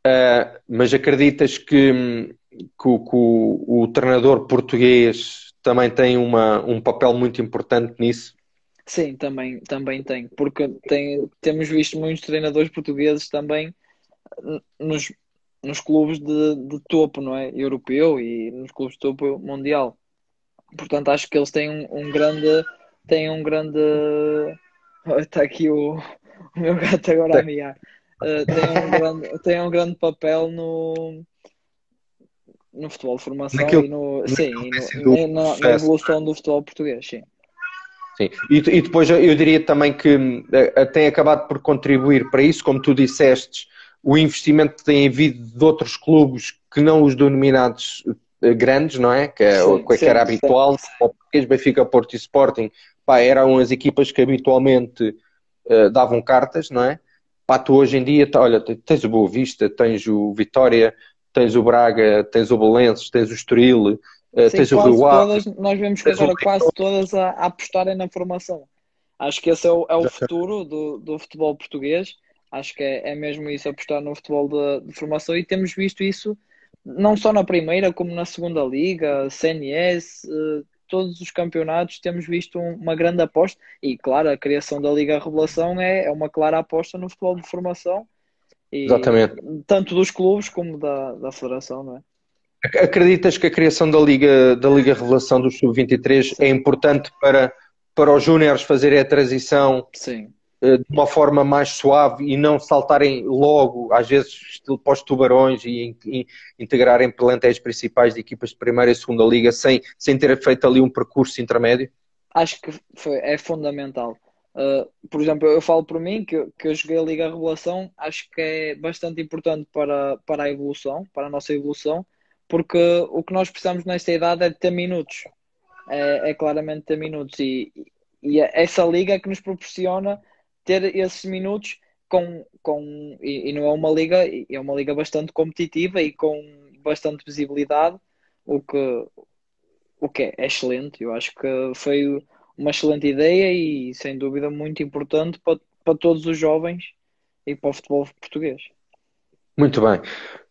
Uh, mas acreditas que, que, o, que o, o, treinador português também tem uma, um papel muito importante nisso? Sim, também, também tem, porque tem, temos visto muitos treinadores portugueses também nos, nos clubes de, de topo, não é? Europeu e nos clubes de topo mundial. Portanto, acho que eles têm um, um grande. Têm um grande. Está aqui o, o meu gato agora a miar. Uh, tem, um grande, tem um grande papel no, no futebol de formação e, no, sim, e no, na, na, evolução do futebol português, sim. Sim, e, e, depois eu diria também que eh, tem acabado por contribuir para isso, como tu disseste, o investimento que tem havido de outros clubes que não os denominados eh, grandes, não é? Que, é, sim, que sim, era sim. habitual, o Benfica, Porto e Sporting, pá, eram as equipas que habitualmente uh, davam cartas, não é? Pá, tu hoje em dia, olha, tens o Boa Vista, tens o Vitória, tens o Braga, tens o Belenenses, tens o Estoril, uh, tens o Rio Ave. Nós vemos que agora quase todas a, a, apostarem na formação. Acho que esse é o, é o futuro do, do futebol português. Acho que é, é mesmo isso, apostar no futebol de, de formação e temos visto isso não só na primeira, como na segunda liga, CNS, eh, todos os campeonatos temos visto uma grande aposta e claro, a criação da Liga Revelação é, é uma clara aposta no futebol de formação e, Exatamente. tanto dos clubes como da, da federação, não é? Acreditas que a criação da Liga, da Liga Revelação do Sub-23 é importante para, para os júniores fazerem a transição Sim. Eh, de uma forma mais suave e não saltarem logo, às vezes, estilo pós-tubarões e, e, integrarem plantéis principais de equipas de primeira e segunda liga sem, sem ter feito ali um percurso intermédio? Acho que foi, é fundamental. Uh, por exemplo, eu falo por mim que, que eu joguei a Liga Revelação, acho que é bastante importante para, para a evolução, para a nossa evolução, porque o que nós precisamos nesta idade é de ter minutos. É, é claramente ter minutos. E, e é essa liga que nos proporciona ter esses minutos com, com e, e, não é uma liga, é uma liga bastante competitiva e com bastante visibilidade, o que, o que é excelente. Eu acho que foi uma excelente ideia e sem dúvida muito importante para, para todos os jovens e para o futebol português. Muito bem.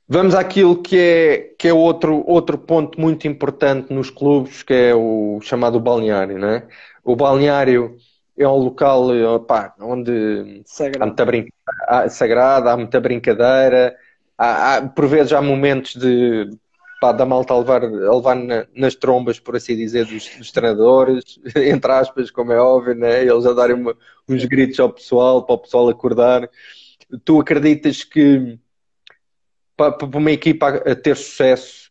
Vamos àquilo que é, que é outro, outro ponto muito importante nos clubes, que é o chamado balneário, não é? O balneário é um local opa, onde sagrado. há muita, há, sagrado, há muita brincadeira, há, há, por vezes há momentos de pá, da malta a levar, a levar na, nas trombas, por assim dizer, dos, dos treinadores, entre aspas, como é óbvio, né? eles a darem uma, uns gritos ao pessoal, para o pessoal acordar. Tu acreditas que para, uma equipa ter sucesso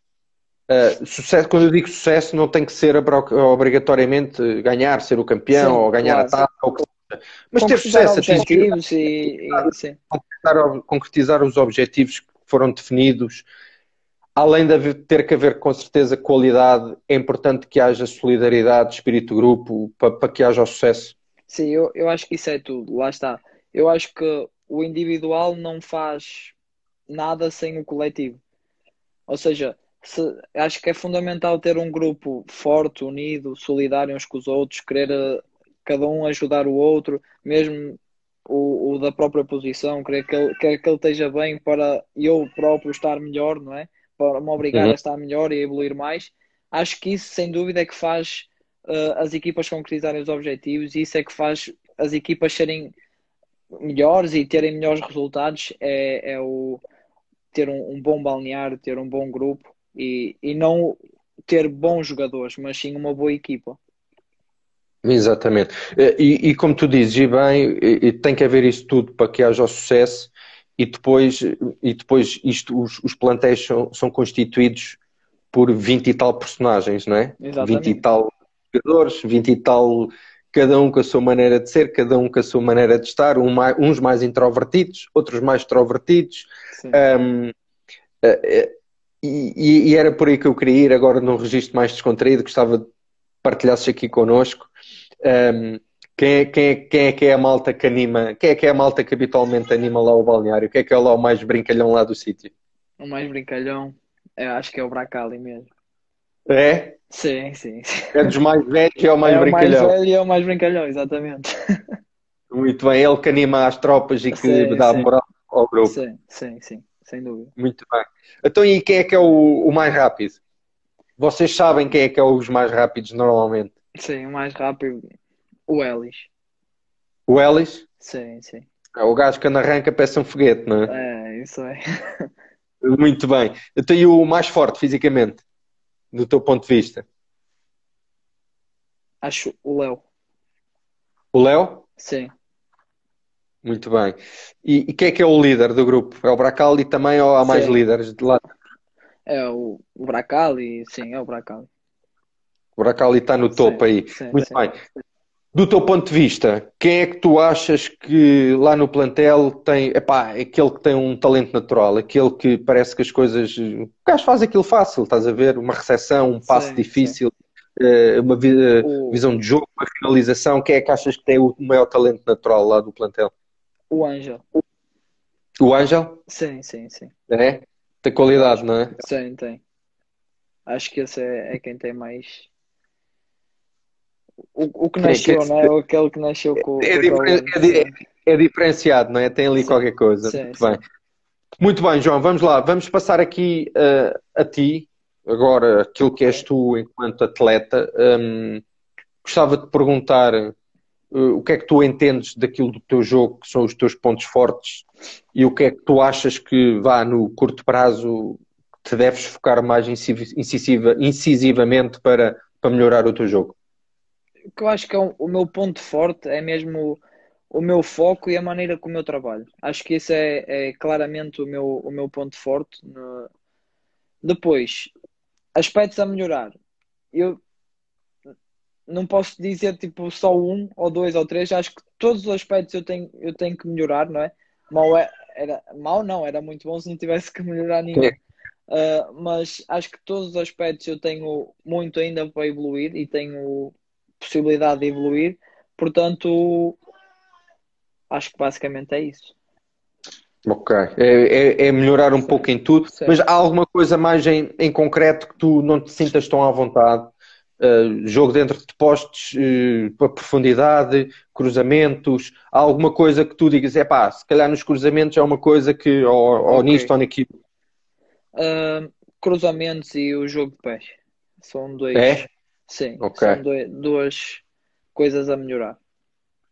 Uh, sucesso, quando eu digo sucesso, não tem que ser obrigatoriamente ganhar, ser o campeão sim, ou ganhar claro. a taça, ou que seja. Mas ter sucesso, objetivos e, e concretizar, concretizar, os objetivos que foram definidos, além de ter que haver com certeza qualidade, é importante que haja solidariedade, espírito de grupo, para, para que haja o sucesso. Sim, eu, eu acho que isso é tudo, lá está. Eu acho que o individual não faz nada sem o coletivo. Ou seja, se, acho que é fundamental ter um grupo forte, unido, solidário uns com os outros, querer eh, cada um ajudar o outro, mesmo o, o da própria posição, querer que ele, que, que ele esteja bem para eu próprio estar melhor, não é? Para me obrigar uhum. a estar melhor e a evoluir mais. Acho que isso, sem dúvida, é que faz uh, as equipas concretizarem os objetivos e isso é que faz as equipas serem melhores e terem melhores resultados. É, é o ter um, um bom balneário, ter um bom grupo e, e não ter bons jogadores, mas sim uma boa equipa. Exatamente. E, e como tu dizes, e bem, e, tem que haver isso tudo para que haja o sucesso e depois, e depois isto, os, os plantéis são, são constituídos por 20 e tal personagens, não é? Exatamente. 20 e tal jogadores, 20 e tal, cada um com a sua maneira de ser, cada um com a sua maneira de estar, um mais, uns mais introvertidos, outros mais extrovertidos. Um, e, e, era por aí que eu queria ir, agora num registro mais descontraído, gostava de partilhasses aqui connosco. Um, quem, é, quem, é, quem é que é a malta que anima? Quem é que é a malta que habitualmente anima lá o balneário? Quem é que é lá o mais brincalhão lá do sítio? O mais brincalhão, eu acho que é o Bracali mesmo. É? Sim, sim. É dos mais velhos e é o mais é brincalhão. É o mais velho e é o mais brincalhão, exatamente. Muito bem, ele que anima as tropas e que sim, dá sim. moral ao grupo. Sim, sim, sim, sem dúvida. Muito bem. Então, e quem é que é o, o mais rápido? Vocês sabem quem é que é os mais rápidos normalmente? Sim, o mais rápido, o Ellis. O Ellis? Sim, sim. É o gajo que anda arranca peça um foguete, não é? É, isso é. Muito bem. Eu tenho o mais forte fisicamente, do teu ponto de vista. Acho o Léo. O Léo? Sim. Muito bem. E, e quem é que é o líder do grupo? É o Bracali também ou há mais Sim. líderes de lá? É o, o Bracali, sim, é o Bracali. O Bracali está no topo Sim, aí. sim, Muito bem. Do teu ponto de vista, quem é que tu achas que lá no plantel tem, epá, aquele que tem um talento natural, aquele que parece que as coisas, o gajo faz aquilo fácil, estás a ver? Uma recepção, um passo difícil, eh, uma eh, visão de jogo, uma finalização. Quem é que achas que tem o maior talento natural lá do plantel? O Ângelo. O Ângel? Sim, sim, sim. É? Tem qualidade, não é? Sim, tem. Acho que esse é, é quem tem mais. O, o que nasceu, quem- não é? Aquele que nasceu com, É com diferen- é É diferenciado, não é? Tem ali Sim. qualquer coisa. Sim, Muito sim. bem. Muito bem, João, vamos lá. Vamos passar aqui eh, a ti, agora, aquilo que és tu enquanto atleta. Hum, gostava de perguntar o que é que tu entendes daquilo do teu jogo, que são os teus pontos fortes, e o que é que tu achas que vá no curto prazo te deves focar mais incisiv- incisiva, incisivamente para, para melhorar o teu jogo? O que eu acho que é o, o meu ponto forte é mesmo o, o meu foco e a maneira como eu trabalho. Acho que esse é, é claramente o meu, o meu ponto forte. No- Depois, aspectos a melhorar. Eu não posso dizer tipo só um ou dois ou três. Acho que todos os aspectos eu tenho, eu tenho que melhorar, não é? Mal é, era, mal não, era muito bom se não tivesse que melhorar. É. Uh, mas acho que todos os aspectos eu tenho muito ainda para evoluir e tenho possibilidade de evoluir, portanto, acho que basicamente é isso. Ok. É, é- é melhorar um pouco em tudo, Sim. mas há alguma coisa mais em, em concreto que tu não te sintas tão à vontade? Uh, jogo dentro de postes, uh, para profundidade, cruzamentos, há alguma coisa que tu digas, é pá, se calhar nos cruzamentos é uma coisa que, ou, ou Ok. nisto ou naquilo. Uh, cruzamentos e o jogo de pés são dois, É? sim, Ok. são doi- duas coisas a melhorar.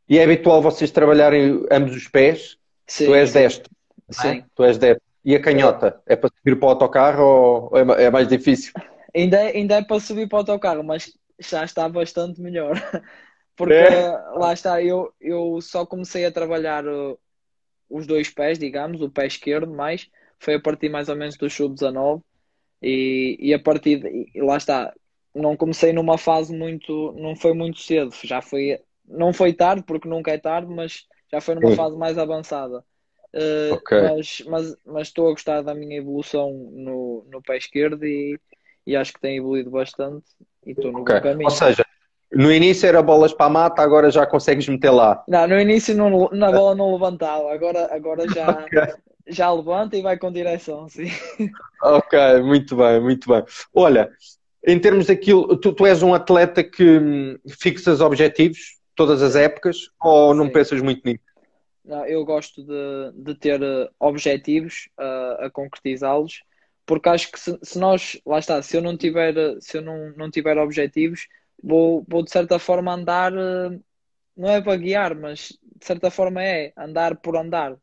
E é habitual vocês trabalharem ambos os pés? Sim, tu és sim, destro, não é? sim. Tu és destro. E a canhota? É para subir para o autocarro ou é é mais difícil? Ainda, é- ainda é para subir para o autocarro, mas já está bastante melhor. Porque É? lá está, eu, eu só comecei a trabalhar uh, os dois pés, digamos, o pé esquerdo mais, foi a partir mais ou menos do sub-19 e, e a partir de, e lá está, não comecei numa fase muito, não foi muito cedo, já foi, não foi tarde porque nunca é tarde, mas já foi numa fase mais avançada. Uh, Ok. mas, mas, mas estou a gostar da minha evolução no, no pé esquerdo e, e acho que tem evoluído bastante e estou no Ok. bom caminho. Ou seja, no início era bolas para a mata, agora já consegues meter lá. Não, no início não, na bola não levantava, agora, agora já, Ok. já levanta e vai com direção, sim. Ok, muito bem, muito bem. Olha, em termos daquilo, tu, tu és um atleta que hum, fixas objetivos todas as épocas ou não Sim. pensas muito nisso? Não, eu gosto de, de ter eh, objetivos a, a concretizá-los, porque acho que se, se nós, lá está, se eu não tiver, se eu não, não tiver objetivos, vou, vou de certa forma andar, eh, não é para guiar, mas de certa forma é andar por andar.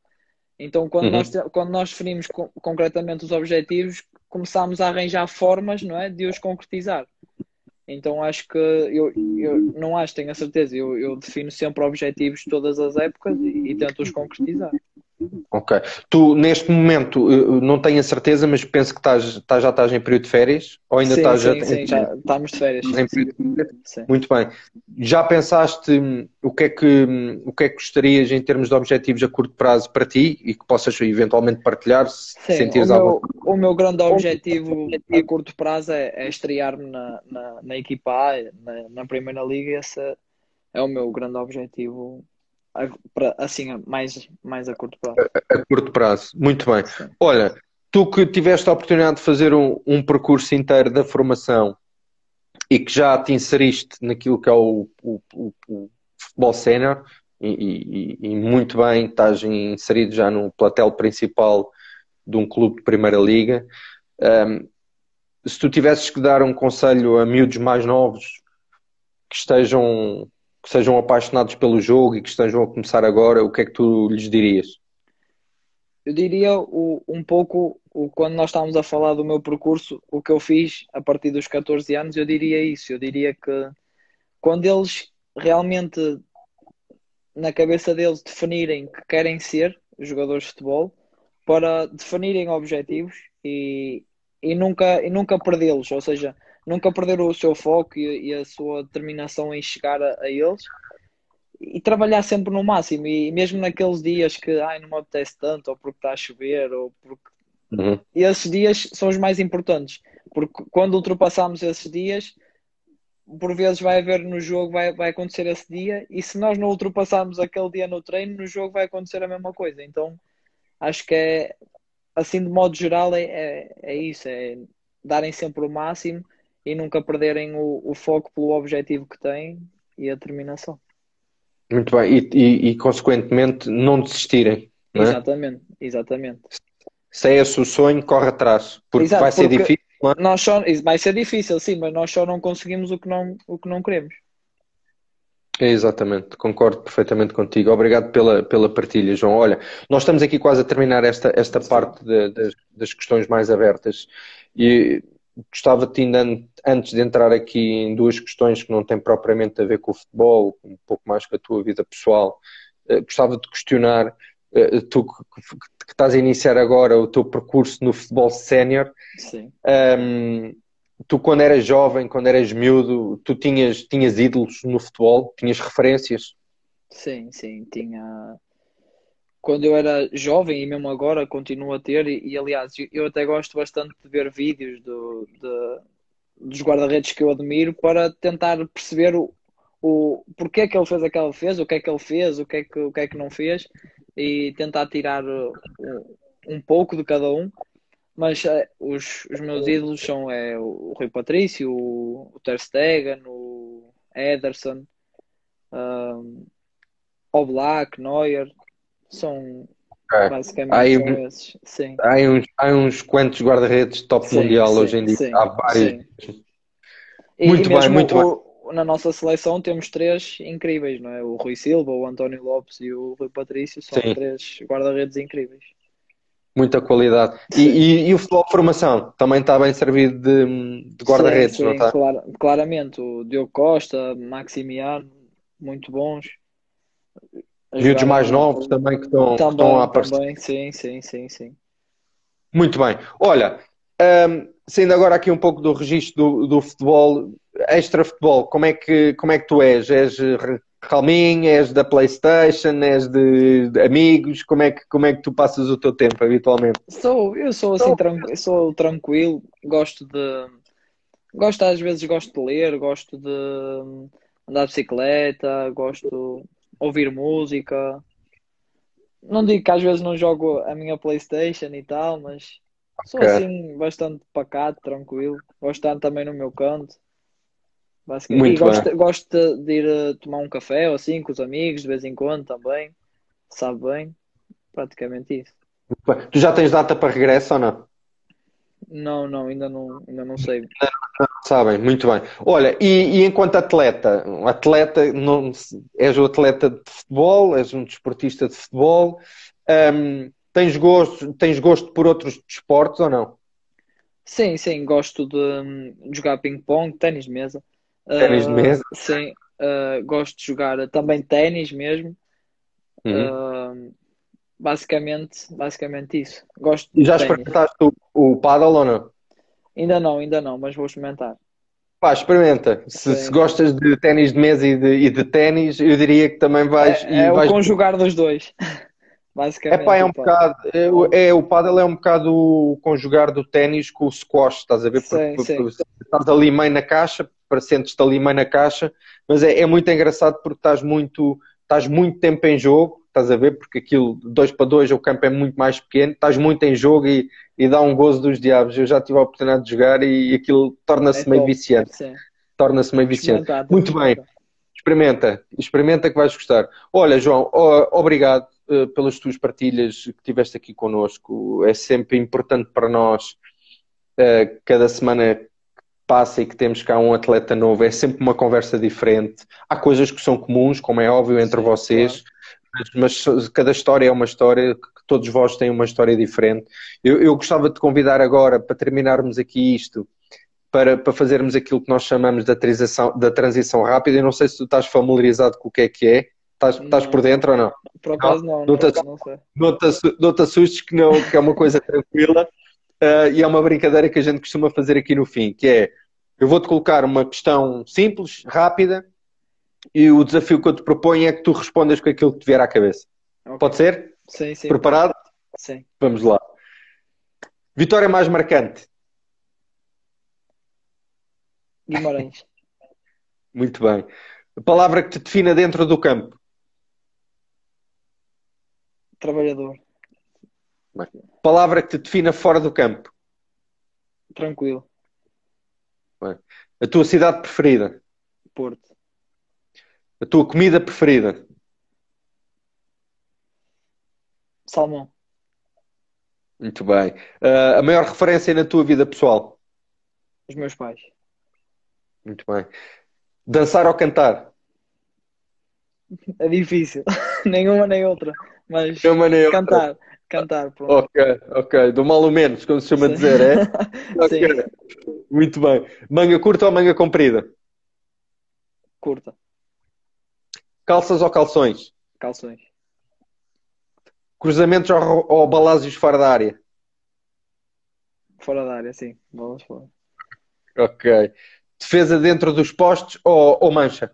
Então, quando Uhum. nós, quando nós definimos con- concretamente os objetivos, começamos a arranjar formas, não é, de os concretizar. Então, acho que eu, eu não acho, tenho a certeza, eu, eu defino sempre objetivos todas as épocas e, e tento os concretizar. Ok. Tu, neste momento, eu não tenho a certeza, mas penso que estás, estás- já estás em período de férias ou ainda sim, estás sim, já, sim, já estamos de férias. em período de férias? Muito bem. Já pensaste hum, o que é que, hum, o que é que gostarias em termos de objetivos a curto prazo para ti e que possas eventualmente partilhar se Sim, sentires o à meu, o meu grande objetivo a curto prazo é, é estrear-me na, na, na equipa A, na, na Primeira Liga. Esse é o meu grande objetivo, assim, a- mais, mais a curto prazo. A curto prazo. Muito bem. Sim. Olha, tu que tiveste a oportunidade de fazer um, um percurso inteiro da formação e que já te inseriste naquilo que é o, o, o- o futebol sénior e, e- e muito bem, estás inserido já no platel principal de um clube de Primeira Liga. Ahm, se tu tivesses que dar um conselho a miúdos mais novos que estejam que sejam apaixonados pelo jogo e que estejam a começar agora, o que é que tu lhes dirias? Eu diria o, um pouco o, quando nós estávamos a falar do meu percurso, o que eu fiz a partir dos 14 anos, eu diria isso. Eu diria que quando eles realmente na cabeça deles definirem que querem ser jogadores de futebol, para definirem objetivos e, e nunca, e nunca perdê-los, ou seja, nunca perder o seu foco e, e a sua determinação em chegar a, a, eles e trabalhar sempre no máximo. E mesmo naqueles dias que ai, não me apetece tanto, ou porque está a chover, ou porque. Uhum. Esses dias são os mais importantes, porque quando ultrapassamos esses dias, por vezes vai haver no jogo, vai, vai acontecer esse dia, e se nós não ultrapassarmos aquele dia no treino, no jogo vai acontecer a mesma coisa. Então acho que é assim de modo geral é, é, é isso, é darem sempre o máximo e nunca perderem o, o foco pelo objetivo que têm e a determinação. Muito bem, e, e, e consequentemente não desistirem. Não é? Exatamente, exatamente. Se é esse o sonho, corre atrás, porque Exato, vai ser difícil. É? Nós só, vai ser difícil, sim, mas nós só não conseguimos o que não, o que não queremos. Exatamente, concordo perfeitamente contigo. Obrigado pela, pela partilha, João. Olha, nós estamos aqui quase a terminar esta, esta parte de, de, das questões mais abertas e gostava-te ainda antes de entrar aqui em duas questões que não têm propriamente a ver com o futebol, um pouco mais com a tua vida pessoal, eh, gostava de questionar, eh, tu que, que estás a iniciar agora o teu percurso no futebol sénior, um, tu quando eras jovem, quando eras miúdo, tu tinhas, tinhas ídolos no futebol, tinhas referências? Sim, sim, tinha quando eu era jovem e mesmo agora continuo a ter, e, e aliás, eu até gosto bastante de ver vídeos do, de, dos guarda-redes que eu admiro para tentar perceber o, o porquê que ele fez aquela defesa, o que é que ele fez, o que é que, o que, é que não fez e tentar tirar uh, um pouco de cada um. Mas uh, os, os meus ídolos são é, o Rui Patrício, o, o Ter Stegen, o Ederson, um, o Black, Neuer, são é. basicamente há, são esses. Sim. Há, uns, há uns quantos guarda-redes top sim, mundial sim, hoje em dia. Sim, há vários. Muito e, bem, muito o, bem. Na nossa seleção temos três incríveis, não é? O Rui Silva, o António Lopes e o Rui Patrício são três guarda-redes incríveis. Muita qualidade. E, e, e, o futebol de formação também está bem servido de, de guarda-redes, não está? Clar, claramente. O Diogo Costa, Maximiano, muito bons. Miúdos mais novos também que estão, também, que estão a aparecer. Também, sim, sim, sim, sim. Muito bem. Olha, um, saindo agora aqui um pouco do registro do, do futebol, extra-futebol, como, é que, como é que tu és? És calminho, és da Playstation, és de, de, amigos, como é, que, como é que tu passas o teu tempo habitualmente? Sou, eu sou assim, tranquilo, sou tranquilo, gosto de, gosto às vezes, gosto de ler, gosto de andar de bicicleta, gosto ouvir música. Não digo que às vezes não jogo a minha Playstation e tal, mas sou okay. assim bastante pacato, tranquilo. Gosto de estar também no meu canto. Muito e gosto, gosto de ir eh, tomar um café ou assim com os amigos de vez em quando também. Sabe bem. Praticamente isso. Tu já tens data para regresso ou não? Não, não, ainda não, ainda não sei. Não, sabem, muito bem. Olha, e, e, enquanto atleta, atleta, não, és um atleta de futebol, és um desportista de futebol, um, tens, gosto, tens gosto por outros desportos ou não? Sim, sim, gosto de, de jogar ping-pong, ténis de mesa. Ténis de mesa? Uh, sim, uh, gosto de jogar também ténis mesmo. Uhum. Uh, basicamente, basicamente isso. Gosto e já experimentaste o, o paddle ou não? Ainda não, ainda não, mas vou experimentar. Pá, experimenta. Se, se gostas de ténis de mesa e de, e de ténis, eu diria que também vais. É, é vais... o conjugar dos dois. Basicamente. É pá, é um bocado. É, é, o paddle é um bocado o conjugar do ténis com o squash, estás a ver? Porque, sim, sim. estás ali meio na caixa, para sentes-te ali meio na caixa, mas é, é muito engraçado porque estás muito, estás muito tempo em jogo estás a ver? Porque aquilo, dois para dois, o campo é muito mais pequeno, estás muito em jogo e, e dá um gozo dos diabos. Eu já tive a oportunidade de jogar e aquilo torna-se é meio viciante. Torna-se meio viciante. Muito bem. Experimenta, experimenta que vais gostar. Olha, João, obrigado uh, pelas tuas partilhas que tiveste aqui connosco. É sempre importante para nós, uh, cada semana passa e que temos cá um atleta novo, é sempre uma conversa diferente. Há coisas que são comuns, como é óbvio, entre Sim, vocês, claro. Mas, cada história é uma história, que todos vós têm uma história diferente. Eu, eu gostava de convidar agora, para terminarmos aqui isto, para, para fazermos aquilo que nós chamamos da transição, da transição rápida. Eu não sei se tu estás familiarizado com o que é que é. Estás, estás por dentro ou não? Por acaso não, não, não, te, não sei. Não te, não te assustes que, não, que é uma coisa tranquila uh, e é uma brincadeira que a gente costuma fazer aqui no fim, que é eu vou-te colocar uma questão simples, rápida, e o desafio que eu te proponho é que tu respondas com aquilo que te vier à cabeça. Okay. Pode ser? Sim, sim. Preparado? Sim. Vamos lá. Vitória mais marcante? Guimarães. Muito bem. A palavra que te defina dentro do campo? Trabalhador. Palavra que te defina fora do campo? Tranquilo. Bem. A tua cidade preferida? Porto. A tua comida preferida? Salmão. Muito bem. Uh, a maior referência na tua vida pessoal? Os meus pais. Muito bem. Dançar ou cantar? É difícil. Nenhuma nem outra. Mas Nenhuma nem outra. cantar. Cantar, pronto. Ok, ok. Do mal ou menos, como se chama Sim. dizer, é? okay. Muito bem. Manga curta ou manga comprida? Curta. Calças ou calções? Calções. Cruzamentos ou, ou balásios fora da área? Fora da área, sim. Bolas fora. Ok. Defesa dentro dos postos ou, ou mancha?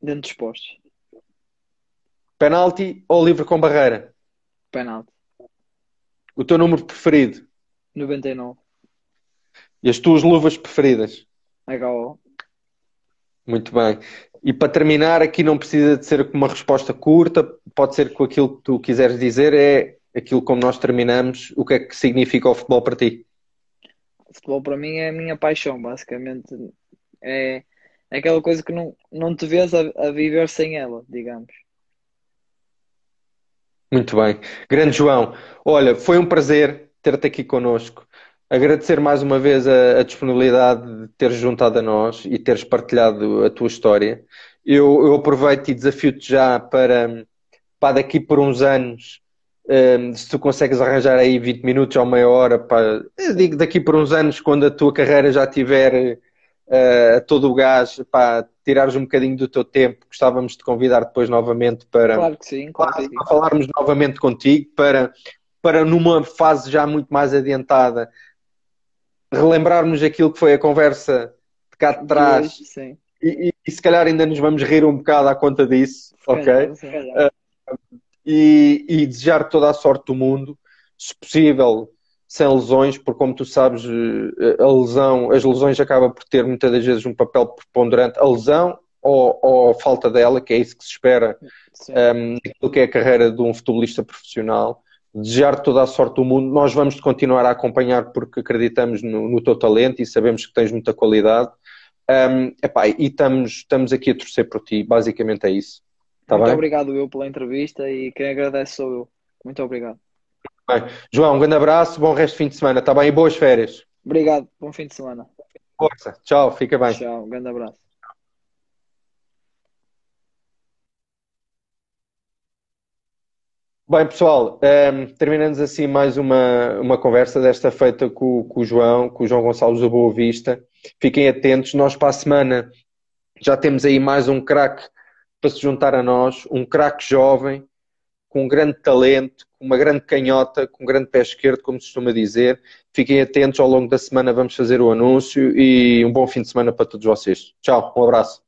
Dentro dos postos. Penalti ou livre com barreira? Penalti. O teu número preferido? 99. E as tuas luvas preferidas? HO. Muito bem. E para terminar, aqui não precisa de ser uma resposta curta, pode ser com aquilo que tu quiseres dizer, é aquilo como nós terminamos, o que é que significa o futebol para ti? O futebol para mim é a minha paixão, basicamente. É, é aquela coisa que não, não te vês a, a viver sem ela, digamos. Muito bem. Grande João, olha, foi um prazer ter-te aqui connosco. Agradecer mais uma vez a, a, disponibilidade de teres juntado a nós e teres partilhado a tua história. Eu, eu aproveito e desafio-te já para, para daqui por uns anos, um, se tu consegues arranjar aí 20 minutos ou meia hora, para, digo daqui por uns anos, quando a tua carreira já tiver uh, a todo o gás, para tirares um bocadinho do teu tempo, gostávamos de convidar depois novamente para, claro que sim, claro sim. para falarmos novamente contigo, para, para numa fase já muito mais adiantada, relembrarmos aquilo que foi a conversa de cá de trás. sim. E, e, e, se calhar ainda nos vamos rir um bocado à conta disso, ok? Uh, e, e desejar toda a sorte do mundo, se possível, sem lesões, porque como tu sabes, eh, a lesão, as lesões acabam por ter muitas das vezes um papel preponderante, a lesão ou, ou a falta dela, que é isso que se espera um, ehm, naquilo que é a carreira de um futebolista profissional. Desejar toda a sorte do mundo. Nós vamos continuar a acompanhar porque acreditamos no, no teu talento e sabemos que tens muita qualidade. Um, epá, e estamos, estamos aqui a torcer por ti, basicamente é isso. Tá Muito bem? obrigado eu pela entrevista e quem agradece sou eu. Muito obrigado. Bem, João, um grande abraço, bom resto de fim de semana, está bem? E boas férias. Obrigado, bom fim de semana. Força, tchau, fica bem. Tchau, um grande abraço. Bem, pessoal, um, ehm, terminamos assim mais uma, uma conversa desta feita com, com o João, com o João Gonçalves da Boa Vista. Fiquem atentos, nós para a semana já temos aí mais um craque para se juntar a nós, um craque jovem, com um grande talento, com uma grande canhota, com um grande pé esquerdo, como se costuma dizer. Fiquem atentos, ao longo da semana vamos fazer o anúncio e um bom fim de semana para todos vocês. Tchau, um abraço.